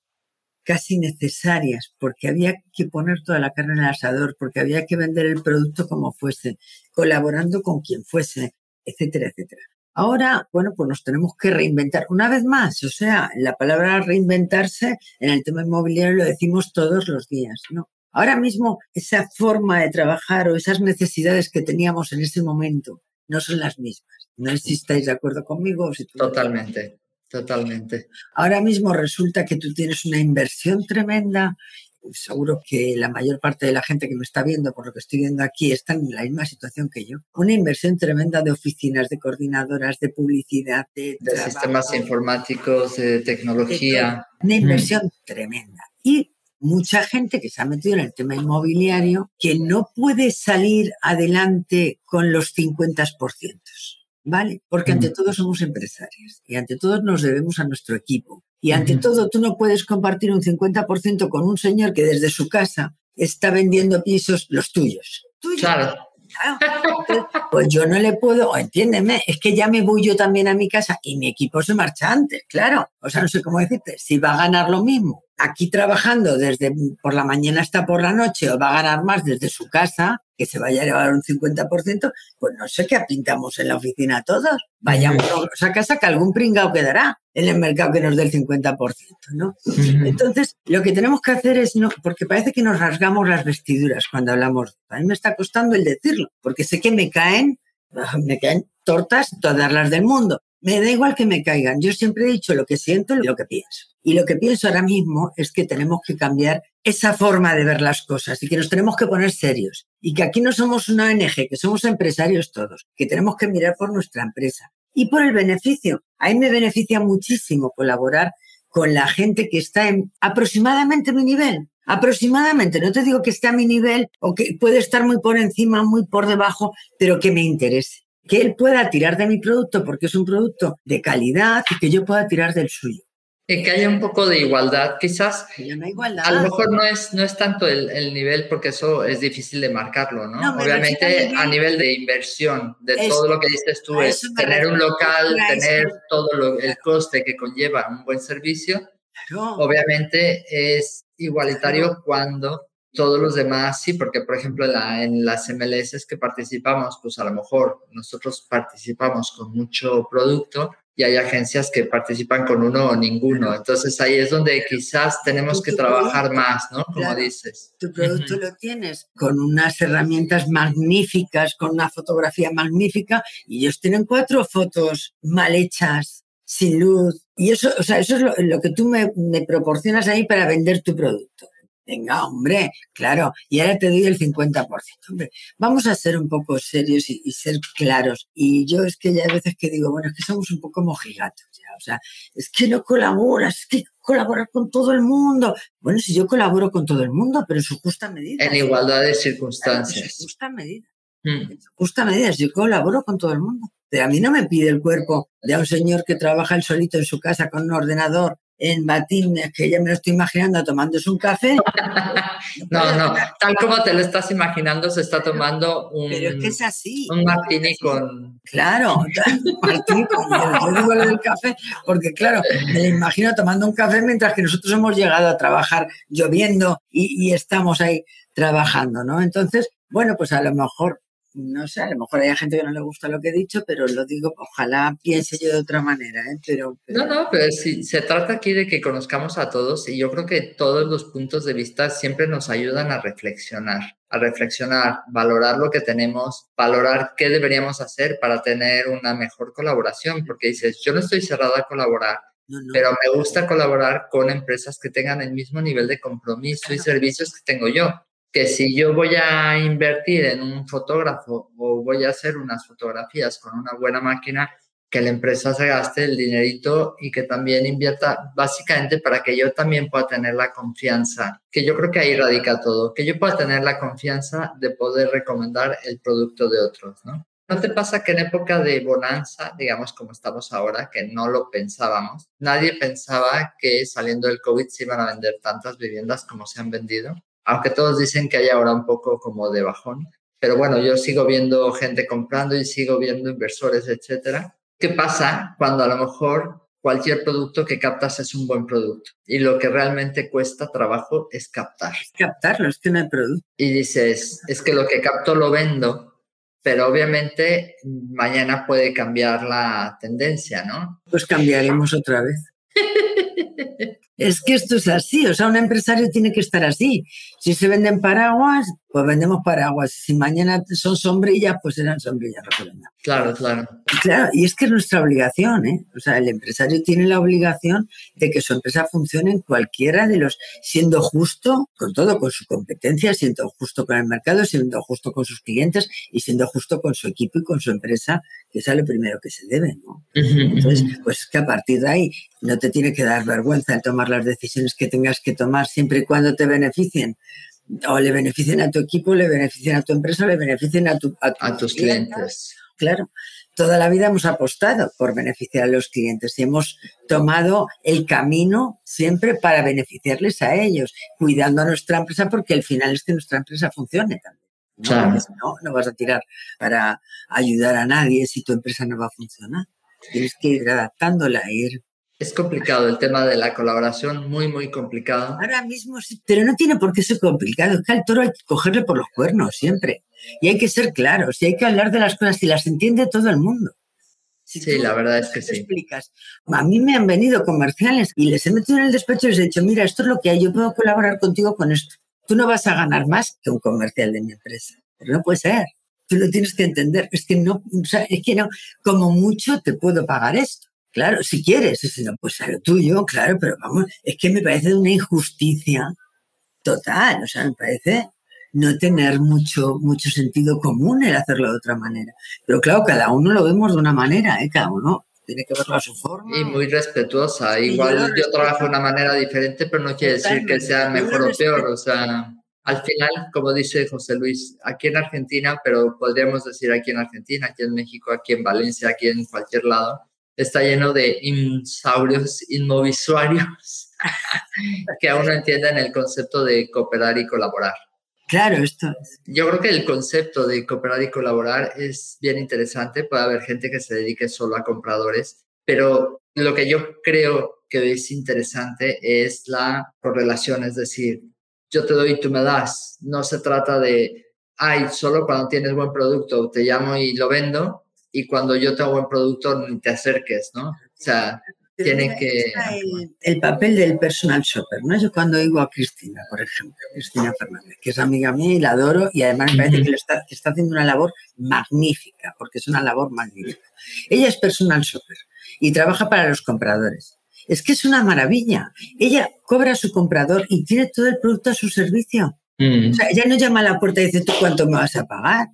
casi necesarias porque había que poner toda la carne en el asador, porque había que vender el producto como fuese, colaborando con quien fuese, etcétera, etcétera. Ahora, bueno, pues nos tenemos que reinventar una vez más. O sea, la palabra reinventarse en el tema inmobiliario lo decimos todos los días, ¿no? Ahora mismo esa forma de trabajar o esas necesidades que teníamos en ese momento no son las mismas. No sé si estáis de acuerdo conmigo. Totalmente, totalmente. Ahora mismo resulta que tú tienes una inversión tremenda. Seguro que la mayor parte de la gente que me está viendo, por lo que estoy viendo aquí, está en la misma situación que yo. Una inversión tremenda de oficinas, de coordinadoras, de publicidad, de, sistemas informáticos, de tecnología. Una inversión tremenda. Y mucha gente que se ha metido en el tema inmobiliario que no puede salir adelante con los 50%. ¿Vale? Porque ante todo somos empresarios y ante todo nos debemos a nuestro equipo. Y ante todo tú no puedes compartir un 50% con un señor que desde su casa está vendiendo pisos los tuyos. Claro. Pues yo no le puedo, entiéndeme, es que ya me voy yo también a mi casa y mi equipo se marcha antes, claro. O sea, no sé cómo decirte, si va a ganar lo mismo aquí trabajando desde por la mañana hasta por la noche o va a ganar más desde su casa, que se vaya a llevar un 50%, pues no sé qué pintamos en la oficina todos. Vayamos a casa que algún pringao quedará en el mercado que nos dé el 50%, ¿no? Entonces, lo que tenemos que hacer es, no, porque parece que nos rasgamos las vestiduras cuando hablamos. A mí me está costando el decirlo, porque sé que me caen, me caen tortas todas las del mundo. Me da igual que me caigan. Yo siempre he dicho lo que siento y lo que pienso. Y lo que pienso ahora mismo es que tenemos que cambiar esa forma de ver las cosas y que nos tenemos que poner serios. Y que aquí no somos una ONG, que somos empresarios todos, que tenemos que mirar por nuestra empresa. Y por el beneficio. A mí me beneficia muchísimo colaborar con la gente que está en aproximadamente mi nivel. Aproximadamente, no te digo que esté a mi nivel o que puede estar muy por encima, muy por debajo, pero que me interese que él pueda tirar de mi producto porque es un producto de calidad y que yo pueda tirar del suyo. Que haya un poco de igualdad, quizás. igualdad. A lo mejor no es, no es tanto el, el, nivel, porque eso es difícil de marcarlo, ¿no? Obviamente a nivel de inversión, de todo lo que dices tú, es tener un local, tener todo lo, el coste que conlleva un buen servicio. Obviamente es igualitario cuando todos los demás sí, porque por ejemplo la, en las MLS que participamos, pues a lo mejor nosotros participamos con mucho producto y hay agencias que participan con uno o ninguno. Entonces ahí es donde quizás tenemos que trabajar más, ¿no? Como dices. Tu producto lo tienes con unas herramientas magníficas, con una fotografía magnífica y ellos tienen cuatro fotos mal hechas, sin luz. Y eso, o sea, eso es lo, que tú me, me proporcionas ahí para vender tu producto. Venga, hombre, claro, y ahora te doy el 50%. Hombre, vamos a ser un poco serios y, ser claros. Y yo es que ya hay veces que digo, bueno, es que somos un poco mojigatos ya. O sea, es que no colaboras, es que colaborar con todo el mundo. Bueno, si yo colaboro con todo el mundo, pero en su justa medida. En igualdad de circunstancias. En su justa medida. Mm. En su justa medida, yo colaboro con todo el mundo. Pero a mí no me pide el cuerpo de un señor que trabaja el solito en su casa con un ordenador en Batines, que ya me lo estoy imaginando tomándose un café. (laughs) no, no, tal como te lo estás imaginando, se está tomando un, Pero es que es así. un martini con... Claro, (laughs) martini con... Yo digo lo del café, porque claro, me lo imagino tomando un café mientras que nosotros hemos llegado a trabajar lloviendo y, y estamos ahí trabajando, ¿no? Entonces, bueno, pues a lo mejor no sé, a lo mejor hay gente que no le gusta lo que he dicho, pero lo digo, ojalá piense yo de otra manera, ¿eh? pero, No, no, pero sí, se trata aquí de que conozcamos a todos y yo creo que todos los puntos de vista siempre nos ayudan a reflexionar, a reflexionar, valorar lo que tenemos, valorar qué deberíamos hacer para tener una mejor colaboración, porque dices, yo no estoy cerrada a colaborar, Pero me gusta colaborar con empresas que tengan el mismo nivel de compromiso y servicios que tengo yo que si yo voy a invertir en un fotógrafo o voy a hacer unas fotografías con una buena máquina, que la empresa se gaste el dinerito y que también invierta básicamente para que yo también pueda tener la confianza, que yo creo que ahí radica todo, que yo pueda tener la confianza de poder recomendar el producto de otros, ¿no? ¿No te pasa que en época de bonanza, digamos como estamos ahora, que no lo pensábamos, nadie pensaba que saliendo del COVID se iban a vender tantas viviendas como se han vendido? Aunque todos dicen que hay ahora un poco como de bajón, pero bueno, yo sigo viendo gente comprando y sigo viendo inversores, etcétera. ¿Qué pasa cuando a lo mejor cualquier producto que captas es un buen producto y lo que realmente cuesta trabajo es captar? Captarlo, es que no hay producto. Y dices, es que lo que capto lo vendo, pero obviamente mañana puede cambiar la tendencia, ¿no? Pues cambiaremos otra vez. (laughs) Es que esto es así, o sea, un empresario tiene que estar así. Si se venden paraguas, pues vendemos paraguas. Si mañana son sombrillas, pues serán sombrillas. Claro, claro. Claro, y es que es nuestra obligación, ¿eh? O sea, el empresario tiene la obligación de que su empresa funcione en cualquiera de los, siendo justo con todo, con su competencia, siendo justo con el mercado, siendo justo con sus clientes y siendo justo con su equipo y con su empresa, que es lo primero que se debe, ¿no? Entonces, pues que a partir de ahí no te tiene que dar vergüenza el tomar las decisiones que tengas que tomar siempre y cuando te beneficien o le beneficien a tu equipo, le beneficien a tu empresa, le beneficien a, tu, a, tus clientes. Claro, toda la vida hemos apostado por beneficiar a los clientes y hemos tomado el camino siempre para beneficiarles a ellos, cuidando a nuestra empresa porque el final es que nuestra empresa funcione también. ¿no? no, vas a tirar para ayudar a nadie si tu empresa no va a funcionar. Tienes que ir adaptándola, ir es complicado el tema de la colaboración, muy, muy complicado. Ahora mismo sí, pero no tiene por qué ser complicado. Es que al toro hay que cogerle por los cuernos siempre. Y hay que ser claros, y hay que hablar de las cosas y las entiende todo el mundo. sí, la verdad es que sí. Explicas. A mí me han venido comerciales y les he metido en el despacho y les he dicho, mira, esto es lo que hay, yo puedo colaborar contigo con esto. Tú no vas a ganar más que un comercial de mi empresa. Pero no puede ser. Tú lo tienes que entender. Es que no, o sea, es que no, como mucho te puedo pagar esto. Claro, si quieres, pues a lo tuyo, claro, pero vamos, es que me parece una injusticia total, o sea, me parece no tener mucho, mucho sentido común el hacerlo de otra manera. Pero claro, cada uno lo vemos de una manera, ¿eh? cada uno tiene que verlo a su forma. Y muy respetuosa. Igual yo, trabajo de una manera diferente, pero no quiere decir que sea mejor o peor. O sea, al final, como dice José Luis, aquí en Argentina, pero podríamos decir aquí en Argentina, aquí en México, aquí en Valencia, aquí en cualquier lado, está lleno de insaurios inmovisuarios (laughs) que aún no entienden el concepto de cooperar y colaborar. Claro, esto es. Yo creo que el concepto de cooperar y colaborar es bien interesante. Puede haber gente que se dedique solo a compradores, pero lo que yo creo que es interesante es la correlación, es decir, yo te doy y tú me das. No se trata de, ay, solo cuando tienes buen producto te llamo y lo vendo, y cuando yo tengo buen producto ni te acerques, ¿no? O sea, tiene que... El, papel del personal shopper, ¿no? Yo cuando digo a Cristina, por ejemplo, Cristina Fernández, que es amiga mía y la adoro y además me parece que, está, está haciendo una labor magnífica, porque es una labor magnífica. Ella es personal shopper y trabaja para los compradores. Es que es una maravilla. Ella cobra a su comprador y tiene todo el producto a su servicio. Mm. O sea, ella no llama a la puerta y dice, ¿tú cuánto me vas a pagar?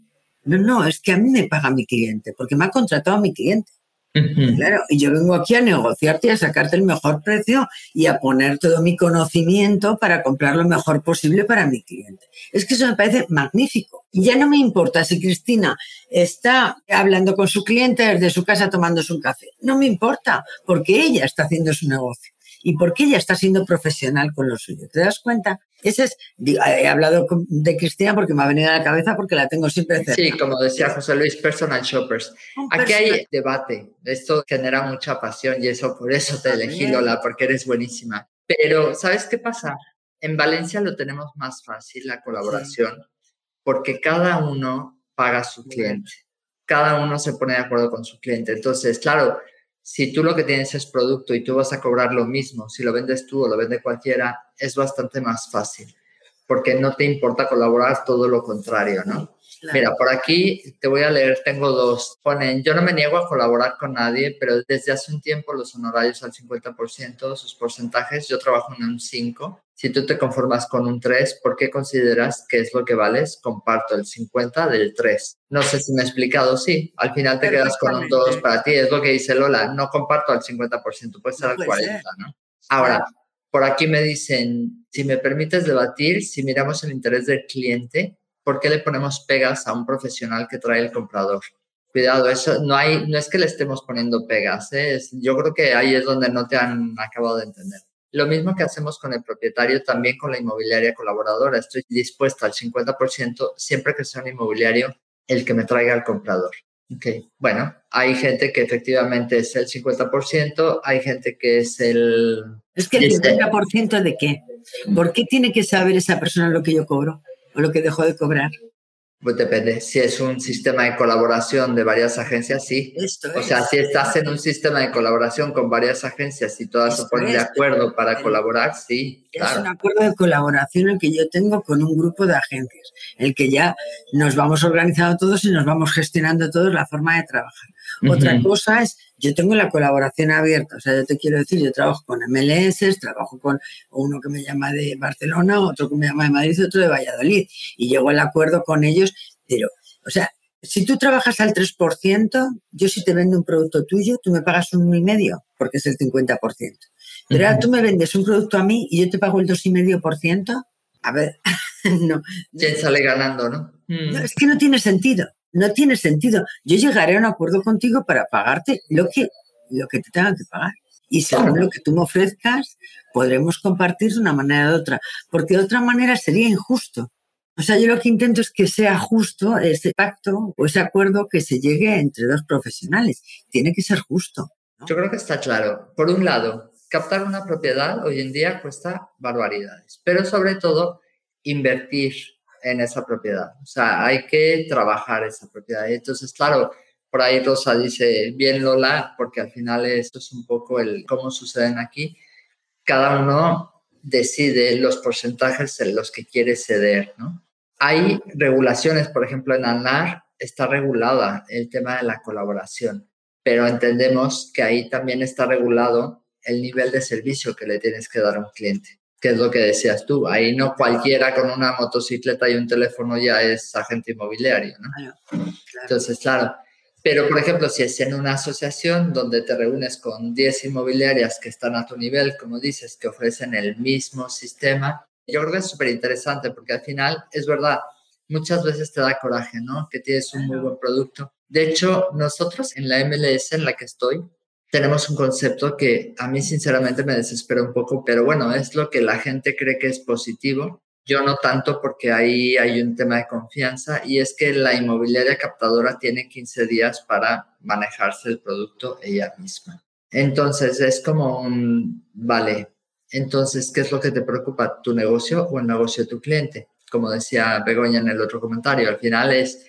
No, no, es que a mí me paga mi cliente, porque me ha contratado mi cliente. Claro, y yo vengo aquí a negociarte y a sacarte el mejor precio y a poner todo mi conocimiento para comprar lo mejor posible para mi cliente. Es que eso me parece magnífico. Y ya no me importa si Cristina está hablando con su cliente desde su casa tomándose un café. No me importa, porque ella está haciendo su negocio y porque ella está siendo profesional con lo suyo. ¿Te das cuenta? Ese es, he hablado de Cristina porque me ha venido a la cabeza porque la tengo siempre cerca. Sí, como decía José Luis, personal shoppers. Aquí hay debate, esto genera mucha pasión y eso por eso te elegí Lola, porque eres buenísima. Pero, ¿sabes qué pasa? En Valencia lo tenemos más fácil, la colaboración, porque cada uno paga a su cliente. Cada uno se pone de acuerdo con su cliente. Entonces, claro, si tú lo que tienes es producto y tú vas a cobrar lo mismo, si lo vendes tú o lo vende cualquiera, es bastante más fácil, porque no te importa colaborar, todo lo contrario, ¿no? Mira, por aquí te voy a leer, tengo dos. Ponen, yo no me niego a colaborar con nadie, pero desde hace un tiempo los honorarios al 50%, sus porcentajes, yo trabajo en un 5. Si tú te conformas con un 3, ¿por qué consideras que es lo que vales? Comparto el 50 del 3. No sé si me he explicado, sí. Al final te quedas con un 2 para ti. Es lo que dice Lola, no comparto al 50%, puede ser al 40, ¿no? Ahora, por aquí me dicen, si me permites debatir, si miramos el interés del cliente, ¿por qué le ponemos pegas a un profesional que trae el comprador? Cuidado, eso no hay, no es que le estemos poniendo pegas, ¿eh? yo creo que ahí es donde no te han acabado de entender. Lo mismo que hacemos con el propietario, también con la inmobiliaria colaboradora. Estoy dispuesta al 50% siempre que sea un inmobiliario el que me traiga al comprador. Okay. Bueno, hay gente que efectivamente es el 50%, hay gente que es el... Es que el 50% de qué? ¿Por qué tiene que saber esa persona lo que yo cobro? o lo que dejó de cobrar? Pues depende. Si es un sistema de colaboración de varias agencias, sí. o sea, si estás en un sistema de colaboración con varias agencias y todas se ponen de acuerdo para colaborar, sí. Es un acuerdo de colaboración el que yo tengo con un grupo de agencias, el que ya nos vamos organizando todos y nos vamos gestionando todos la forma de trabajar. Otra cosa es, yo tengo la colaboración abierta, o sea, yo te quiero decir, yo trabajo con MLS, trabajo con uno que me llama de Barcelona, otro que me llama de Madrid, otro de Valladolid, y llego al acuerdo con ellos, pero, o sea, si tú trabajas al 3%, yo si te vendo un producto tuyo, tú me pagas un 1,5%, porque es el 50%. Pero ahora tú me vendes un producto a mí y yo te pago el 2,5%, a ver, (laughs) no. ¿Quién sale ganando, no? no? Es que no tiene sentido. No tiene sentido. Yo llegaré a un acuerdo contigo para pagarte lo que, lo que te tenga que pagar. Y según lo que tú me ofrezcas, podremos compartir de una manera u otra. Porque de otra manera sería injusto. O sea, yo lo que intento es que sea justo ese pacto o ese acuerdo que se llegue entre dos profesionales. Tiene que ser justo. Yo creo que está claro. Por un lado, captar una propiedad hoy en día cuesta barbaridades, pero sobre todo invertir en esa propiedad. O sea, hay que trabajar esa propiedad. Entonces, claro, por ahí Rosa dice, bien Lola, porque al final esto es un poco el cómo suceden aquí. Cada uno decide los porcentajes en los que quiere ceder, ¿no? Hay regulaciones, por ejemplo, en ANAR está regulada el tema de la colaboración, pero entendemos que ahí también está regulado el nivel de servicio que le tienes que dar a un cliente que es lo que decías tú. Ahí no cualquiera con una motocicleta y un teléfono ya es agente inmobiliario, ¿no? Entonces, claro. Pero, por ejemplo, si es en una asociación donde te reúnes con 10 inmobiliarias que están a tu nivel, como dices, que ofrecen el mismo sistema, yo creo que es súper interesante porque al final es verdad, muchas veces te da coraje, ¿no? Que tienes un muy buen producto. De hecho, nosotros en la MLS en la que estoy, tenemos un concepto que a mí sinceramente me desespera un poco, pero bueno, es lo que la gente cree que es positivo. Yo no tanto porque ahí hay un tema de confianza y es que la inmobiliaria captadora tiene 15 días para manejarse el producto ella misma. Entonces es como un, vale, entonces, ¿qué es lo que te preocupa? ¿Tu negocio o el negocio de tu cliente? Como decía Begoña en el otro comentario, al final es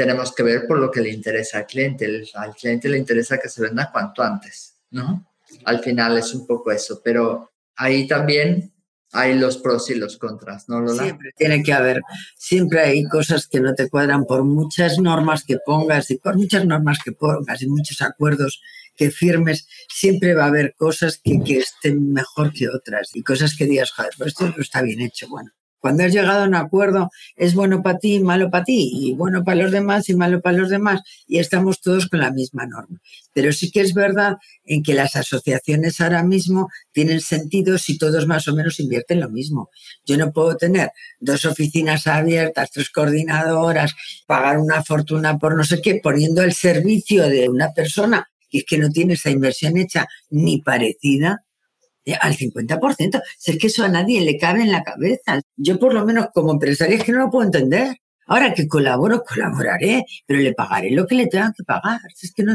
tenemos que ver por lo que le interesa al cliente. al cliente le interesa que se venda cuanto antes, ¿no? Al final es un poco eso, pero ahí también hay los pros y los contras, ¿no, Lola? Siempre tiene que haber, siempre hay cosas que no te cuadran por muchas normas que pongas y por muchas normas que pongas y muchos acuerdos que firmes, siempre va a haber cosas que, que estén mejor que otras y cosas que digas, joder, pues esto no está bien hecho, bueno. Cuando has llegado a un acuerdo, es bueno para ti malo para ti, y bueno para los demás y malo para los demás, y estamos todos con la misma norma. Pero sí que es verdad en que las asociaciones ahora mismo tienen sentido si todos más o menos invierten lo mismo. Yo no puedo tener dos oficinas abiertas, tres coordinadoras, pagar una fortuna por no sé qué, poniendo el servicio de una persona que es que no tiene esa inversión hecha ni parecida al 50%. Si es que eso a nadie le cabe en la cabeza. Yo por lo menos como empresaria es que no lo puedo entender. Ahora que colaboro, colaboraré, pero le pagaré lo que le tenga que pagar. Es que no,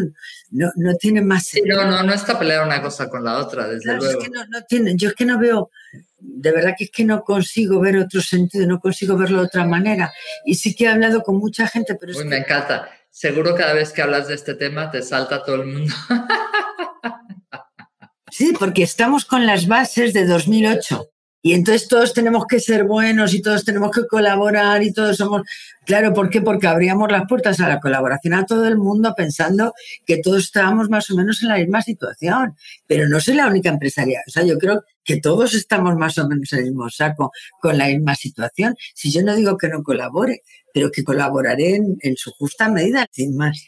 no, no tiene más sentido. no, no, no está peleada una cosa con la otra, desde luego. Es que no, no tiene, yo es que no veo, de verdad que es que no consigo ver otro sentido, no consigo verlo de otra manera. Y sí que he hablado con mucha gente, pero Uy, me encanta. Seguro cada vez que hablas de este tema te salta todo el mundo. (laughs) Sí, porque estamos con las bases de 2008. Y entonces todos tenemos que ser buenos y todos tenemos que colaborar y todos somos... Claro, ¿por qué? Porque abríamos las puertas a la colaboración a todo el mundo pensando que todos estábamos más o menos en la misma situación. Pero no soy la única empresaria. O sea, yo creo que todos estamos más o menos en el mismo saco con la misma situación. Si yo no digo que no colabore, pero que colaboraré en, su justa medida, sin más.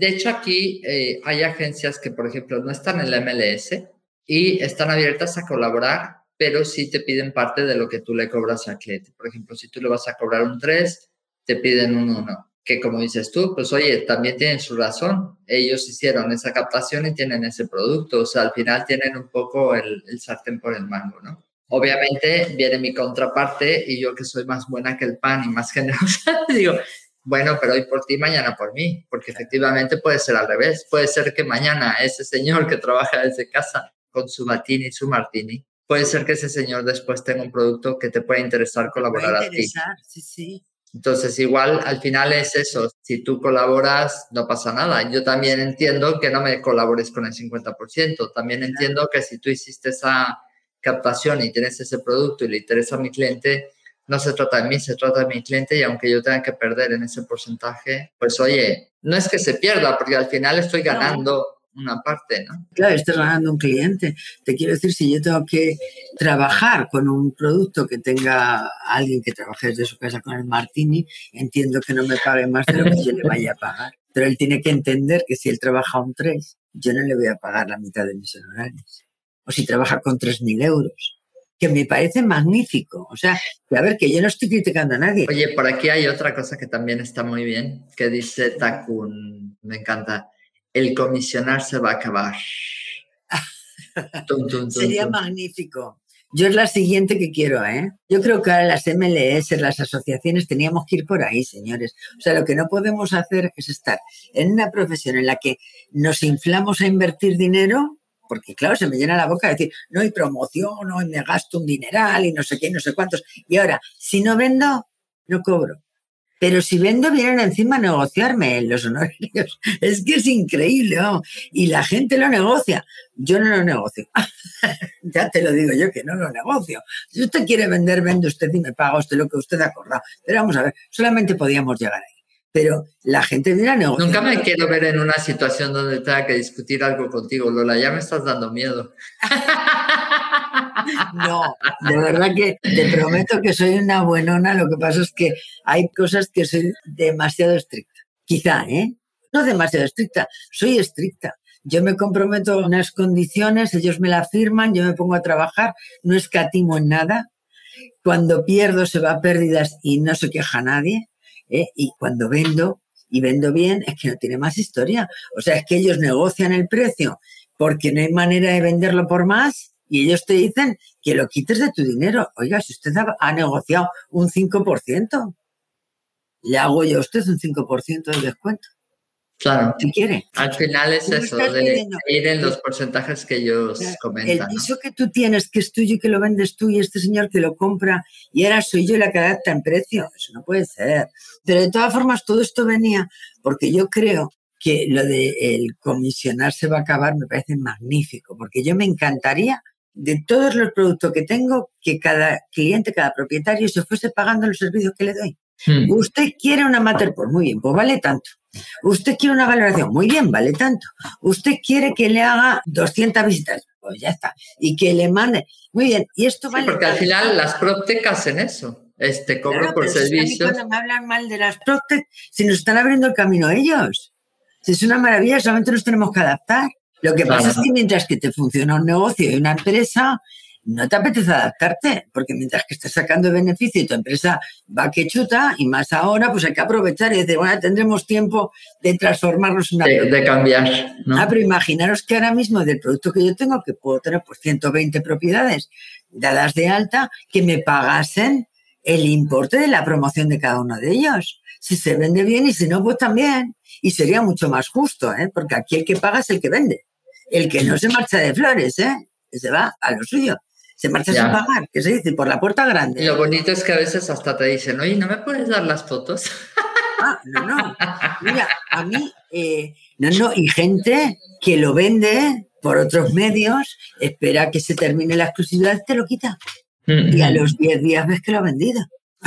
de hecho, aquí eh, hay agencias que, por ejemplo, no están en la MLS y están abiertas a colaborar, pero sí te piden parte de lo que tú le cobras al cliente. Por ejemplo, si tú le vas a cobrar un 3, te piden un 1 que como dices tú, pues oye, también tienen su razón. Ellos hicieron esa captación y tienen ese producto. O sea, al final tienen un poco el, el sartén por el mango, ¿no? Obviamente viene mi contraparte y yo que soy más buena que el pan y más generosa, (laughs) digo, bueno, pero hoy por ti, mañana por mí, porque efectivamente puede ser al revés. Puede ser que mañana ese señor que trabaja desde casa con su matini y su martini, puede ser que ese señor después tenga un producto que te pueda interesar colaborar a ti. Sí, sí. Entonces, igual al final es eso. Si tú colaboras, no pasa nada. Yo también entiendo que no me colabores con el 50%. También entiendo que si tú hiciste esa captación y tienes ese producto y le interesa a mi cliente, no se trata de mí, se trata de mi cliente y aunque yo tenga que perder en ese porcentaje, pues oye, no es que se pierda, porque al final estoy ganando una parte, ¿no? Claro, estás ganando un cliente. Te quiero decir, si yo tengo que trabajar con un producto que tenga alguien que trabaje desde su casa con el martini, entiendo que no me pague más de lo que yo le vaya a pagar. Pero él tiene que entender que si él trabaja un 3, yo no le voy a pagar la mitad de mis honorarios o si trabaja con 3.000 euros, que me parece magnífico. O sea, a ver, que yo no estoy criticando a nadie. Oye, por aquí hay otra cosa que también está muy bien, que dice Takun, me encanta, el comisionar se va a acabar. (laughs) Sería magnífico. Yo es la siguiente que quiero, ¿eh? Yo creo que ahora las MLS, las asociaciones, teníamos que ir por ahí, señores. O sea, lo que no podemos hacer es estar en una profesión en la que nos inflamos a invertir dinero porque claro, se me llena la boca de decir, no hay promoción, no, me gasto un dineral y no sé qué, no sé cuántos. Y ahora, si no vendo, no cobro. Pero si vendo, vienen encima a negociarme los honorarios. (laughs) Es que es increíble, Y la gente lo negocia. Yo no lo negocio. (laughs) ya te lo digo yo que no lo negocio. Si usted quiere vender, vende usted y me paga usted lo que usted ha acordado. Pero vamos a ver, solamente podíamos llegar ahí pero la gente a negociar. Nunca me quiero ver en una situación donde tenga que discutir algo contigo, Lola, ya me estás dando miedo. (laughs) No, de verdad que te prometo que soy una buenona, lo que pasa es que hay cosas que soy demasiado estricta. Quizá, ¿eh? No demasiado estricta, soy estricta. Yo me comprometo a unas condiciones, ellos me la firman, yo me pongo a trabajar, no escatimo en nada. Cuando pierdo se va a pérdidas y no se queja nadie. ¿eh? y cuando vendo, y vendo bien, es que no tiene más historia. O sea, es que ellos negocian el precio porque no hay manera de venderlo por más y ellos te dicen que lo quites de tu dinero. Oiga, si usted ha, negociado un 5%, le hago yo a usted un 5% de descuento. Claro. Si quiere. Al final es eso, de ir en los porcentajes que ellos comentan. El piso que tú tienes, que es tuyo y que lo vendes tú y este señor que lo compra y ahora soy yo la que adapta en precio. Eso no puede ser. Pero de todas formas, todo esto venía porque yo creo que lo de el comisionar se va a acabar me parece magnífico, porque yo me encantaría de todos los productos que tengo que cada cliente, cada propietario se fuese pagando los servicios que le doy. Hmm. Usted quiere una por muy bien, pues vale tanto. Usted quiere una valoración, muy bien, vale tanto. Usted quiere que le haga 200 visitas, pues ya está. Y que le mande, muy bien, y esto vale. porque al final las Proctec hacen eso. Este cobro por servicios. Cuando me hablan mal de las Proctec, si nos están abriendo el camino ellos. Si es una maravilla, solamente nos tenemos que adaptar. Lo que pasa es que mientras que te funciona un negocio y una empresa, no te apetece adaptarte, porque mientras que estás sacando beneficio y tu empresa va que chuta, y más ahora, pues hay que aprovechar y decir, bueno, tendremos tiempo de transformarnos en una... De, de cambiar, ¿no? Ah, pero imaginaros que ahora mismo del producto que yo tengo, que puedo tener pues 120 propiedades dadas de alta, que me pagasen el importe de la promoción de cada uno de ellos. Si se vende bien y si no, pues también. Y sería mucho más justo, ¿eh? porque aquí el que paga es el que vende. El que no se marcha de flores, ¿eh? se va a lo suyo se marcha sin pagar, que se dice, por la puerta grande. Y lo bonito es que a veces hasta te dicen, oye, ¿no me puedes dar las fotos? Ah, no, no. Mira, a mí, eh, no, no, y gente que lo vende por otros medios, espera que se termine la exclusividad, te lo quita. Y a los 10 días ves que lo ha vendido.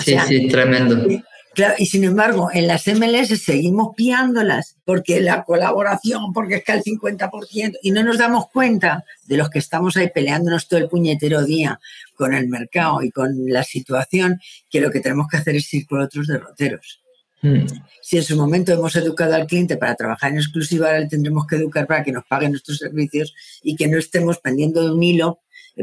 sí, sí, tremendo. Claro, y sin embargo, en las MLS seguimos piándolas porque la colaboración, porque es que al 50%, y no nos damos cuenta de los que estamos ahí peleándonos todo el puñetero día con el mercado y con la situación, que lo que tenemos que hacer es ir por otros derroteros. Hmm. Si en su momento hemos educado al cliente para trabajar en exclusiva, ahora le tendremos que educar para que nos paguen nuestros servicios y que no estemos pendiendo de un hilo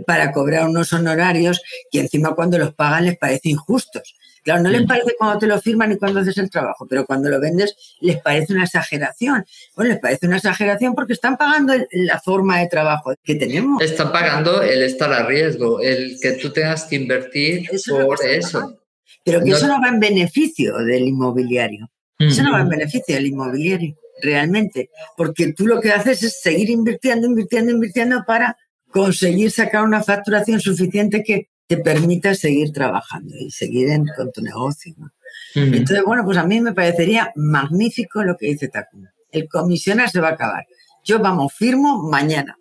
para cobrar unos honorarios que encima cuando los pagan les parece injustos. Claro, no les parece cuando te lo firman y cuando haces el trabajo, pero cuando lo vendes les parece una exageración. Bueno, les parece una exageración porque están pagando la forma de trabajo que tenemos. Están pagando el estar a riesgo, el que tú tengas que invertir por eso. Pero que eso no va en beneficio del inmobiliario. Eso no va en beneficio del inmobiliario, realmente. Porque tú lo que haces es seguir invirtiendo, invirtiendo, invirtiendo para conseguir sacar una facturación suficiente que te permita seguir trabajando y seguir con tu negocio. Entonces, bueno, pues a mí me parecería magnífico lo que dice Takuma. El comisionar se va a acabar. Yo, vamos, firmo mañana.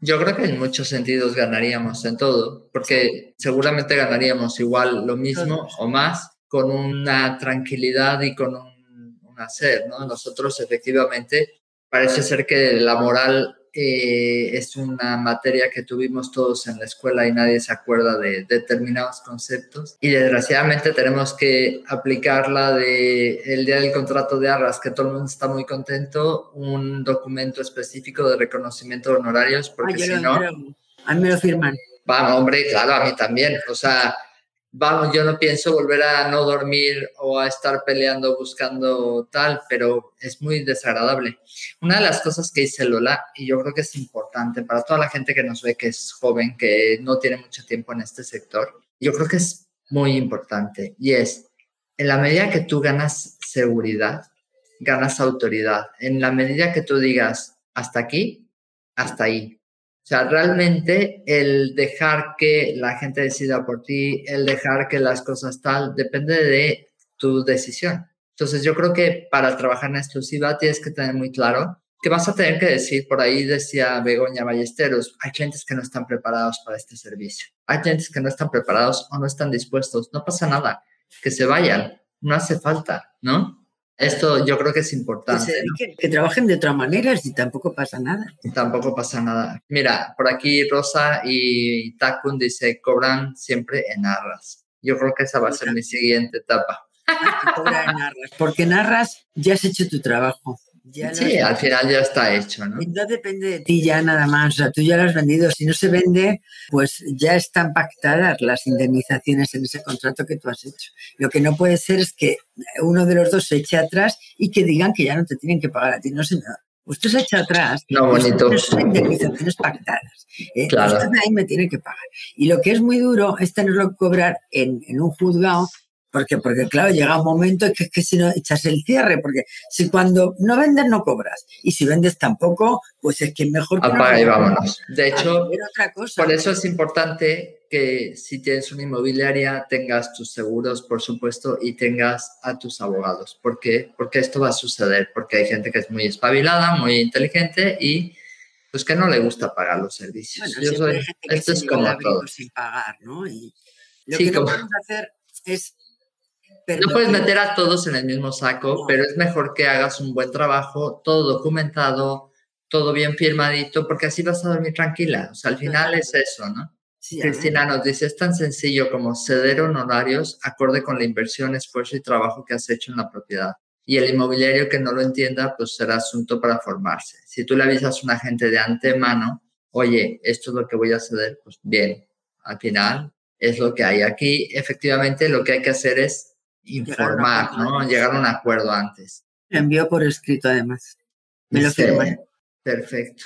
Yo creo que en muchos sentidos ganaríamos en todo, porque seguramente ganaríamos igual lo mismo o más con una tranquilidad y con un, un hacer, ¿no? Nosotros efectivamente parece ser que la moral eh, es una materia que tuvimos todos en la escuela y nadie se acuerda de determinados conceptos. Y desgraciadamente tenemos que aplicarla de el día del contrato de arras, que todo el mundo está muy contento, un documento específico de reconocimiento de honorarios, porque si no... A mí me lo firman. Vamos, hombre, claro, a mí también. O sea, vamos, yo no pienso volver a no dormir o a estar peleando buscando tal, pero es muy desagradable. Una de las cosas que dice Lola, y yo creo que es importante para toda la gente que nos ve que es joven, que no tiene mucho tiempo en este sector, yo creo que es muy importante y es, en la medida que tú ganas seguridad, ganas autoridad. En la medida que tú digas, hasta aquí, hasta ahí, sea, realmente el dejar que la gente decida por ti, el dejar que las cosas tal, depende de tu decisión. Entonces yo creo que para trabajar en exclusiva tienes que tener muy claro que vas a tener que decir, por ahí decía Begoña Ballesteros, hay clientes que no están preparados para este servicio, hay clientes que no están preparados o no están dispuestos, no pasa nada, que se vayan, no hace falta, ¿no? Esto yo creo que es importante. Que, trabajen de otra manera y tampoco pasa nada. tampoco pasa nada. Mira, por aquí Rosa y Takun dice, cobran siempre en arras. Yo creo que esa va a ser mi siguiente etapa. (laughs) porque en arras ya has hecho tu trabajo. Sí, al final ya está hecho, ¿no? no depende de ti ya nada más, o sea, tú ya lo has vendido. Si no se vende, pues ya están pactadas las indemnizaciones en ese contrato que tú has hecho. Lo que no puede ser es que uno de los dos se eche atrás y que digan que ya no te tienen que pagar a ti. No, señor. Usted se echa atrás. No, bonito. Son indemnizaciones pactadas. ¿eh? Claro. Usted ahí me tiene que pagar. Y lo que es muy duro es tenerlo que cobrar en, en un juzgado porque, porque claro, llega un momento que es que si no echas el cierre, porque si cuando no vendes no cobras y si vendes tampoco, pues es que es mejor... Apaga y vámonos. De hecho, otra cosa. por eso es importante que si tienes una inmobiliaria tengas tus seguros, por supuesto, y tengas a tus abogados. ¿Por qué? Porque esto va a suceder, porque hay gente que es muy espabilada, muy inteligente y pues que no le gusta pagar los servicios. Yo soy, esto es como todo. Sin pagar, ¿no? Y lo que no podemos hacer es no puedes meter a todos en el mismo saco, pero es mejor que hagas un buen trabajo, todo documentado, todo bien firmadito, porque así vas a dormir tranquila. O sea, al final es eso, ¿no? Cristina nos dice, es tan sencillo como ceder honorarios acorde con la inversión, esfuerzo y trabajo que has hecho en la propiedad. Y el inmobiliario que no lo entienda, pues será asunto para formarse. Si tú le avisas a un agente de antemano, oye, esto es lo que voy a ceder, pues bien, al final es lo que hay. Aquí, efectivamente, lo que hay que hacer es informar, ¿no? Llegar a un acuerdo antes. envió por escrito además. Me lo firman. Perfecto.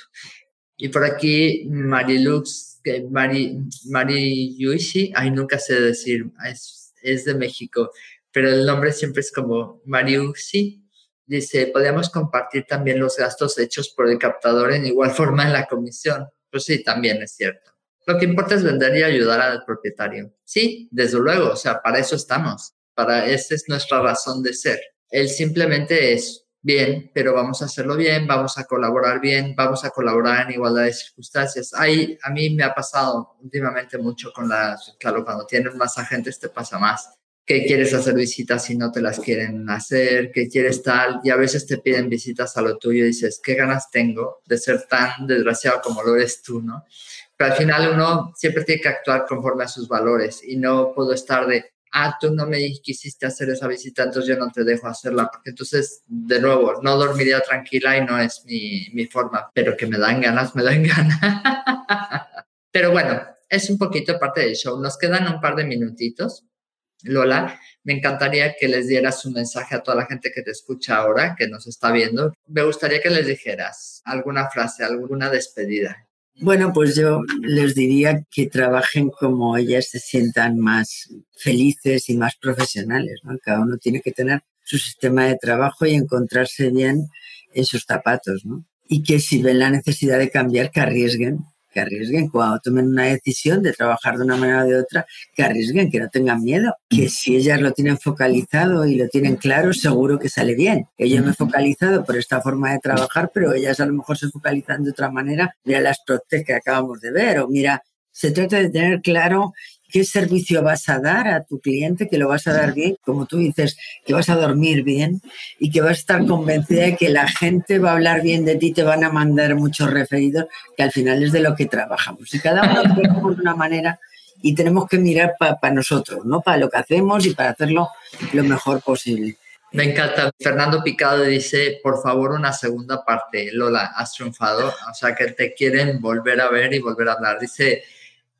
Y por aquí Marilux, Mari, Mari Yuishi, ay, nunca sé decir, es, es, de México, pero el nombre siempre es como Mariuxi. Dice, podemos compartir también los gastos hechos por el captador en igual forma en la comisión. Pues sí, también es cierto. Lo que importa es vender y ayudar al propietario. Sí, desde luego, o sea, para eso estamos para esa es nuestra razón de ser. Él simplemente es bien, pero vamos a hacerlo bien, vamos a colaborar bien, vamos a colaborar en igualdad de circunstancias. Ahí a mí me ha pasado últimamente mucho con las, claro, cuando tienes más agentes te pasa más, que quieres hacer visitas y no te las quieren hacer, que quieres tal, y a veces te piden visitas a lo tuyo y dices, ¿qué ganas tengo de ser tan desgraciado como lo eres tú, no? Pero al final uno siempre tiene que actuar conforme a sus valores y no puedo estar de, ah, tú no me quisiste hacer esa visita, entonces yo no te dejo hacerla, porque entonces, de nuevo, no dormiría tranquila y no es mi, mi forma, pero que me dan ganas, me dan (laughs) ganas. pero bueno, es un poquito parte del show. Nos quedan un par de minutitos. Lola, me encantaría que les dieras un mensaje a toda la gente que te escucha ahora, que nos está viendo. Me gustaría que les dijeras alguna frase, alguna despedida. Bueno, pues yo les diría que trabajen como ellas se sientan más felices y más profesionales. ¿no? Cada uno tiene que tener su sistema de trabajo y encontrarse bien en sus zapatos. ¿no? Y que si ven la necesidad de cambiar, que arriesguen que arriesguen cuando tomen una decisión de trabajar de una manera o de otra, que arriesguen, que no tengan miedo, que si ellas lo tienen focalizado y lo tienen claro, seguro que sale bien. Que yo me he focalizado por esta forma de trabajar, pero ellas a lo mejor se focalizan de otra manera. Mira las protes que acabamos de ver, o mira, se trata de tener claro qué servicio vas a dar a tu cliente, que lo vas a dar bien, como tú dices, que vas a dormir bien y que vas a estar convencida de que la gente va a hablar bien de ti, te van a mandar muchos referidos, que al final es de lo que trabajamos. Y cada uno de una manera y tenemos que mirar para nosotros, ¿no? Para lo que hacemos y para hacerlo lo mejor posible. Me encanta. Fernando Picado dice, por favor, una segunda parte. Lola, has triunfado. O sea, que te quieren volver a ver y volver a hablar. Dice,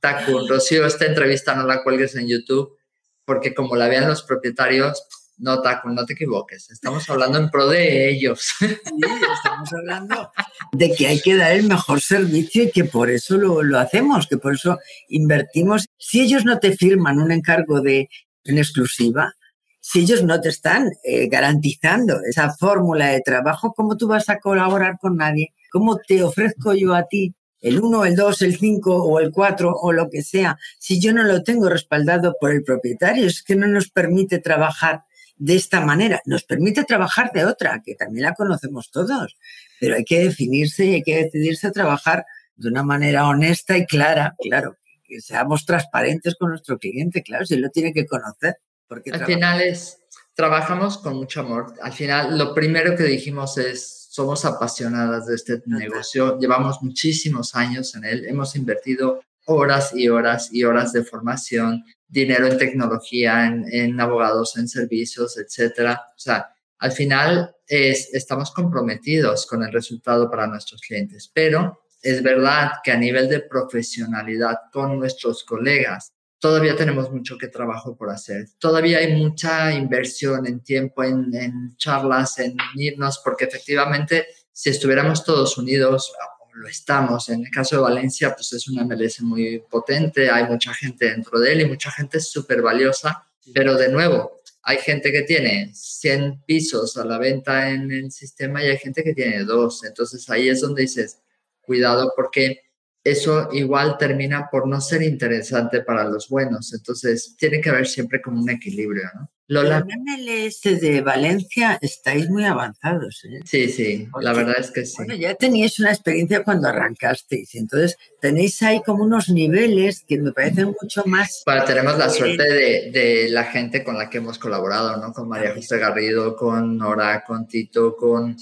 Taku, Rocío, esta entrevista no la cuelgues en YouTube, porque como la vean los propietarios, no, Taku, no te equivoques, estamos hablando en pro de ellos. Sí, estamos hablando de que hay que dar el mejor servicio y que por eso lo, hacemos, que por eso invertimos. Si ellos no te firman un encargo de en exclusiva, si ellos no te están eh, garantizando esa fórmula de trabajo, ¿cómo tú vas a colaborar con nadie? ¿Cómo te ofrezco yo a ti el 1, el 2, el 5 o el 4 o lo que sea, si yo no lo tengo respaldado por el propietario, es que no nos permite trabajar de esta manera, nos permite trabajar de otra, que también la conocemos todos, pero hay que definirse y hay que decidirse a trabajar de una manera honesta y clara, claro, que seamos transparentes con nuestro cliente, claro, si lo tiene que conocer. Porque Al final es, trabajamos con mucho amor. Al final, lo primero que dijimos es, somos apasionadas de este negocio, llevamos muchísimos años en él, hemos invertido horas y horas y horas de formación, dinero en tecnología, en, abogados, en servicios, etcétera. O sea, al final estamos comprometidos con el resultado para nuestros clientes, pero es verdad que a nivel de profesionalidad con nuestros colegas, todavía tenemos mucho que trabajo por hacer. Todavía hay mucha inversión en tiempo, en, en charlas, en irnos, porque efectivamente si estuviéramos todos unidos, lo estamos. En el caso de Valencia, pues es una MLS muy potente, hay mucha gente dentro de él y mucha gente súper valiosa, pero de nuevo, hay gente que tiene 100 pisos a la venta en el sistema y hay gente que tiene dos. Entonces ahí es donde dices, cuidado porque eso igual termina por no ser interesante para los buenos. Entonces tiene que haber siempre como un equilibrio, ¿no? Lola. En MLS de Valencia estáis muy avanzados. ¿eh? Sí, sí, la verdad es que sí. Bueno, ya teníais una experiencia cuando arrancasteis, entonces tenéis ahí como unos niveles que me parecen mucho más... Para, tenemos la suerte de, de, la gente con la que hemos colaborado, ¿no? Con María José Garrido, con Nora, con Tito, con,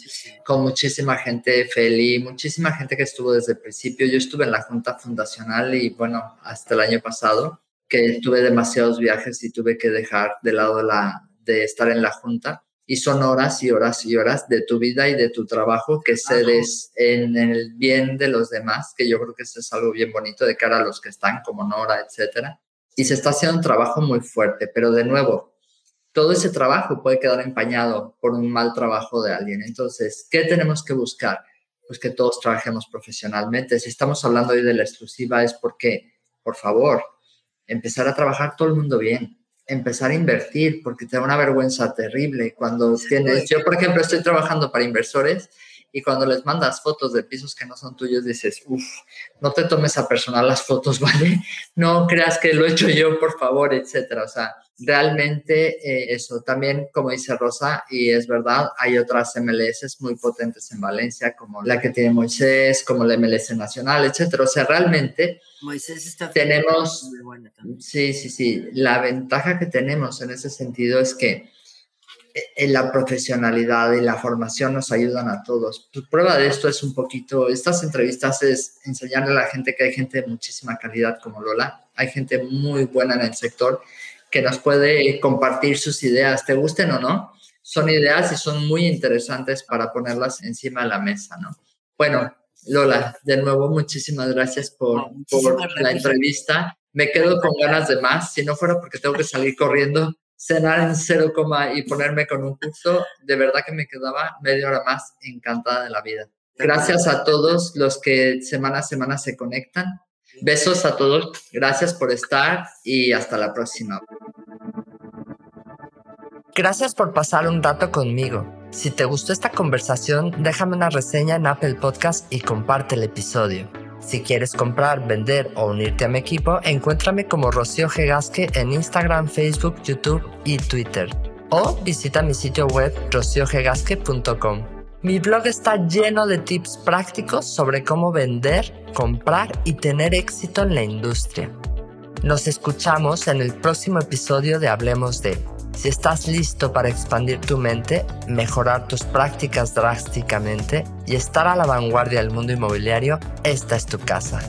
con muchísima gente, Feli, muchísima gente que estuvo desde el principio. Yo estuve en la Junta Fundacional y bueno, hasta el año pasado que tuve demasiados viajes y tuve que dejar de lado la, de estar en la junta. Y son horas y horas y horas de tu vida y de tu trabajo que cedes en el bien de los demás, que yo creo que eso es algo bien bonito de cara a los que están, como Nora, etcétera. Y se está haciendo un trabajo muy fuerte, pero de nuevo, todo ese trabajo puede quedar empañado por un mal trabajo de alguien. Entonces, ¿qué tenemos que buscar? Pues que todos trabajemos profesionalmente. Si estamos hablando hoy de la exclusiva es porque, por favor, empezar a trabajar todo el mundo bien, empezar a invertir, porque te da una vergüenza terrible. Cuando tienes, yo por ejemplo estoy trabajando para inversores y cuando les mandas fotos de pisos que no son tuyos dices, uff, no te tomes a personal las fotos, (laughs) ¿vale? No creas que lo he hecho yo, por favor, etcétera. O sea, realmente eh, eso también, como dice Rosa, y es verdad, hay otras MLS muy potentes en Valencia, como la que tiene Moisés, como la MLS Nacional, etcétera. O sea, realmente Moisés está tenemos, sí, sí, sí, la ventaja que tenemos en ese sentido es que en la profesionalidad y la formación nos ayudan a todos. prueba de esto es un poquito, estas entrevistas es enseñarle a la gente que hay gente de muchísima calidad como Lola, hay gente muy buena en el sector que nos puede compartir sus ideas, te gusten o no. Son ideas y son muy interesantes para ponerlas encima de la mesa, ¿no? Bueno, Lola, de nuevo, muchísimas gracias por, por la entrevista. Me quedo con ganas de más. Si no fuera porque tengo que salir corriendo, cenar en cero coma y ponerme con un curso, de verdad que me quedaba media hora más encantada de la vida. Gracias a todos los que semana a semana se conectan. Besos a todos, gracias por estar y hasta la próxima. Gracias por pasar un rato conmigo. Si te gustó esta conversación, déjame una reseña en Apple Podcast y comparte el episodio. Si quieres comprar, vender o unirte a mi equipo, encuéntrame como Rocío Gegasque en Instagram, Facebook, YouTube y Twitter. O visita mi sitio web rociogegasque.com. Mi blog está lleno de tips prácticos sobre cómo vender, comprar y tener éxito en la industria. Nos escuchamos en el próximo episodio de Hablemos de. Si estás listo para expandir tu mente, mejorar tus prácticas drásticamente y estar a la vanguardia del mundo inmobiliario, esta es tu casa.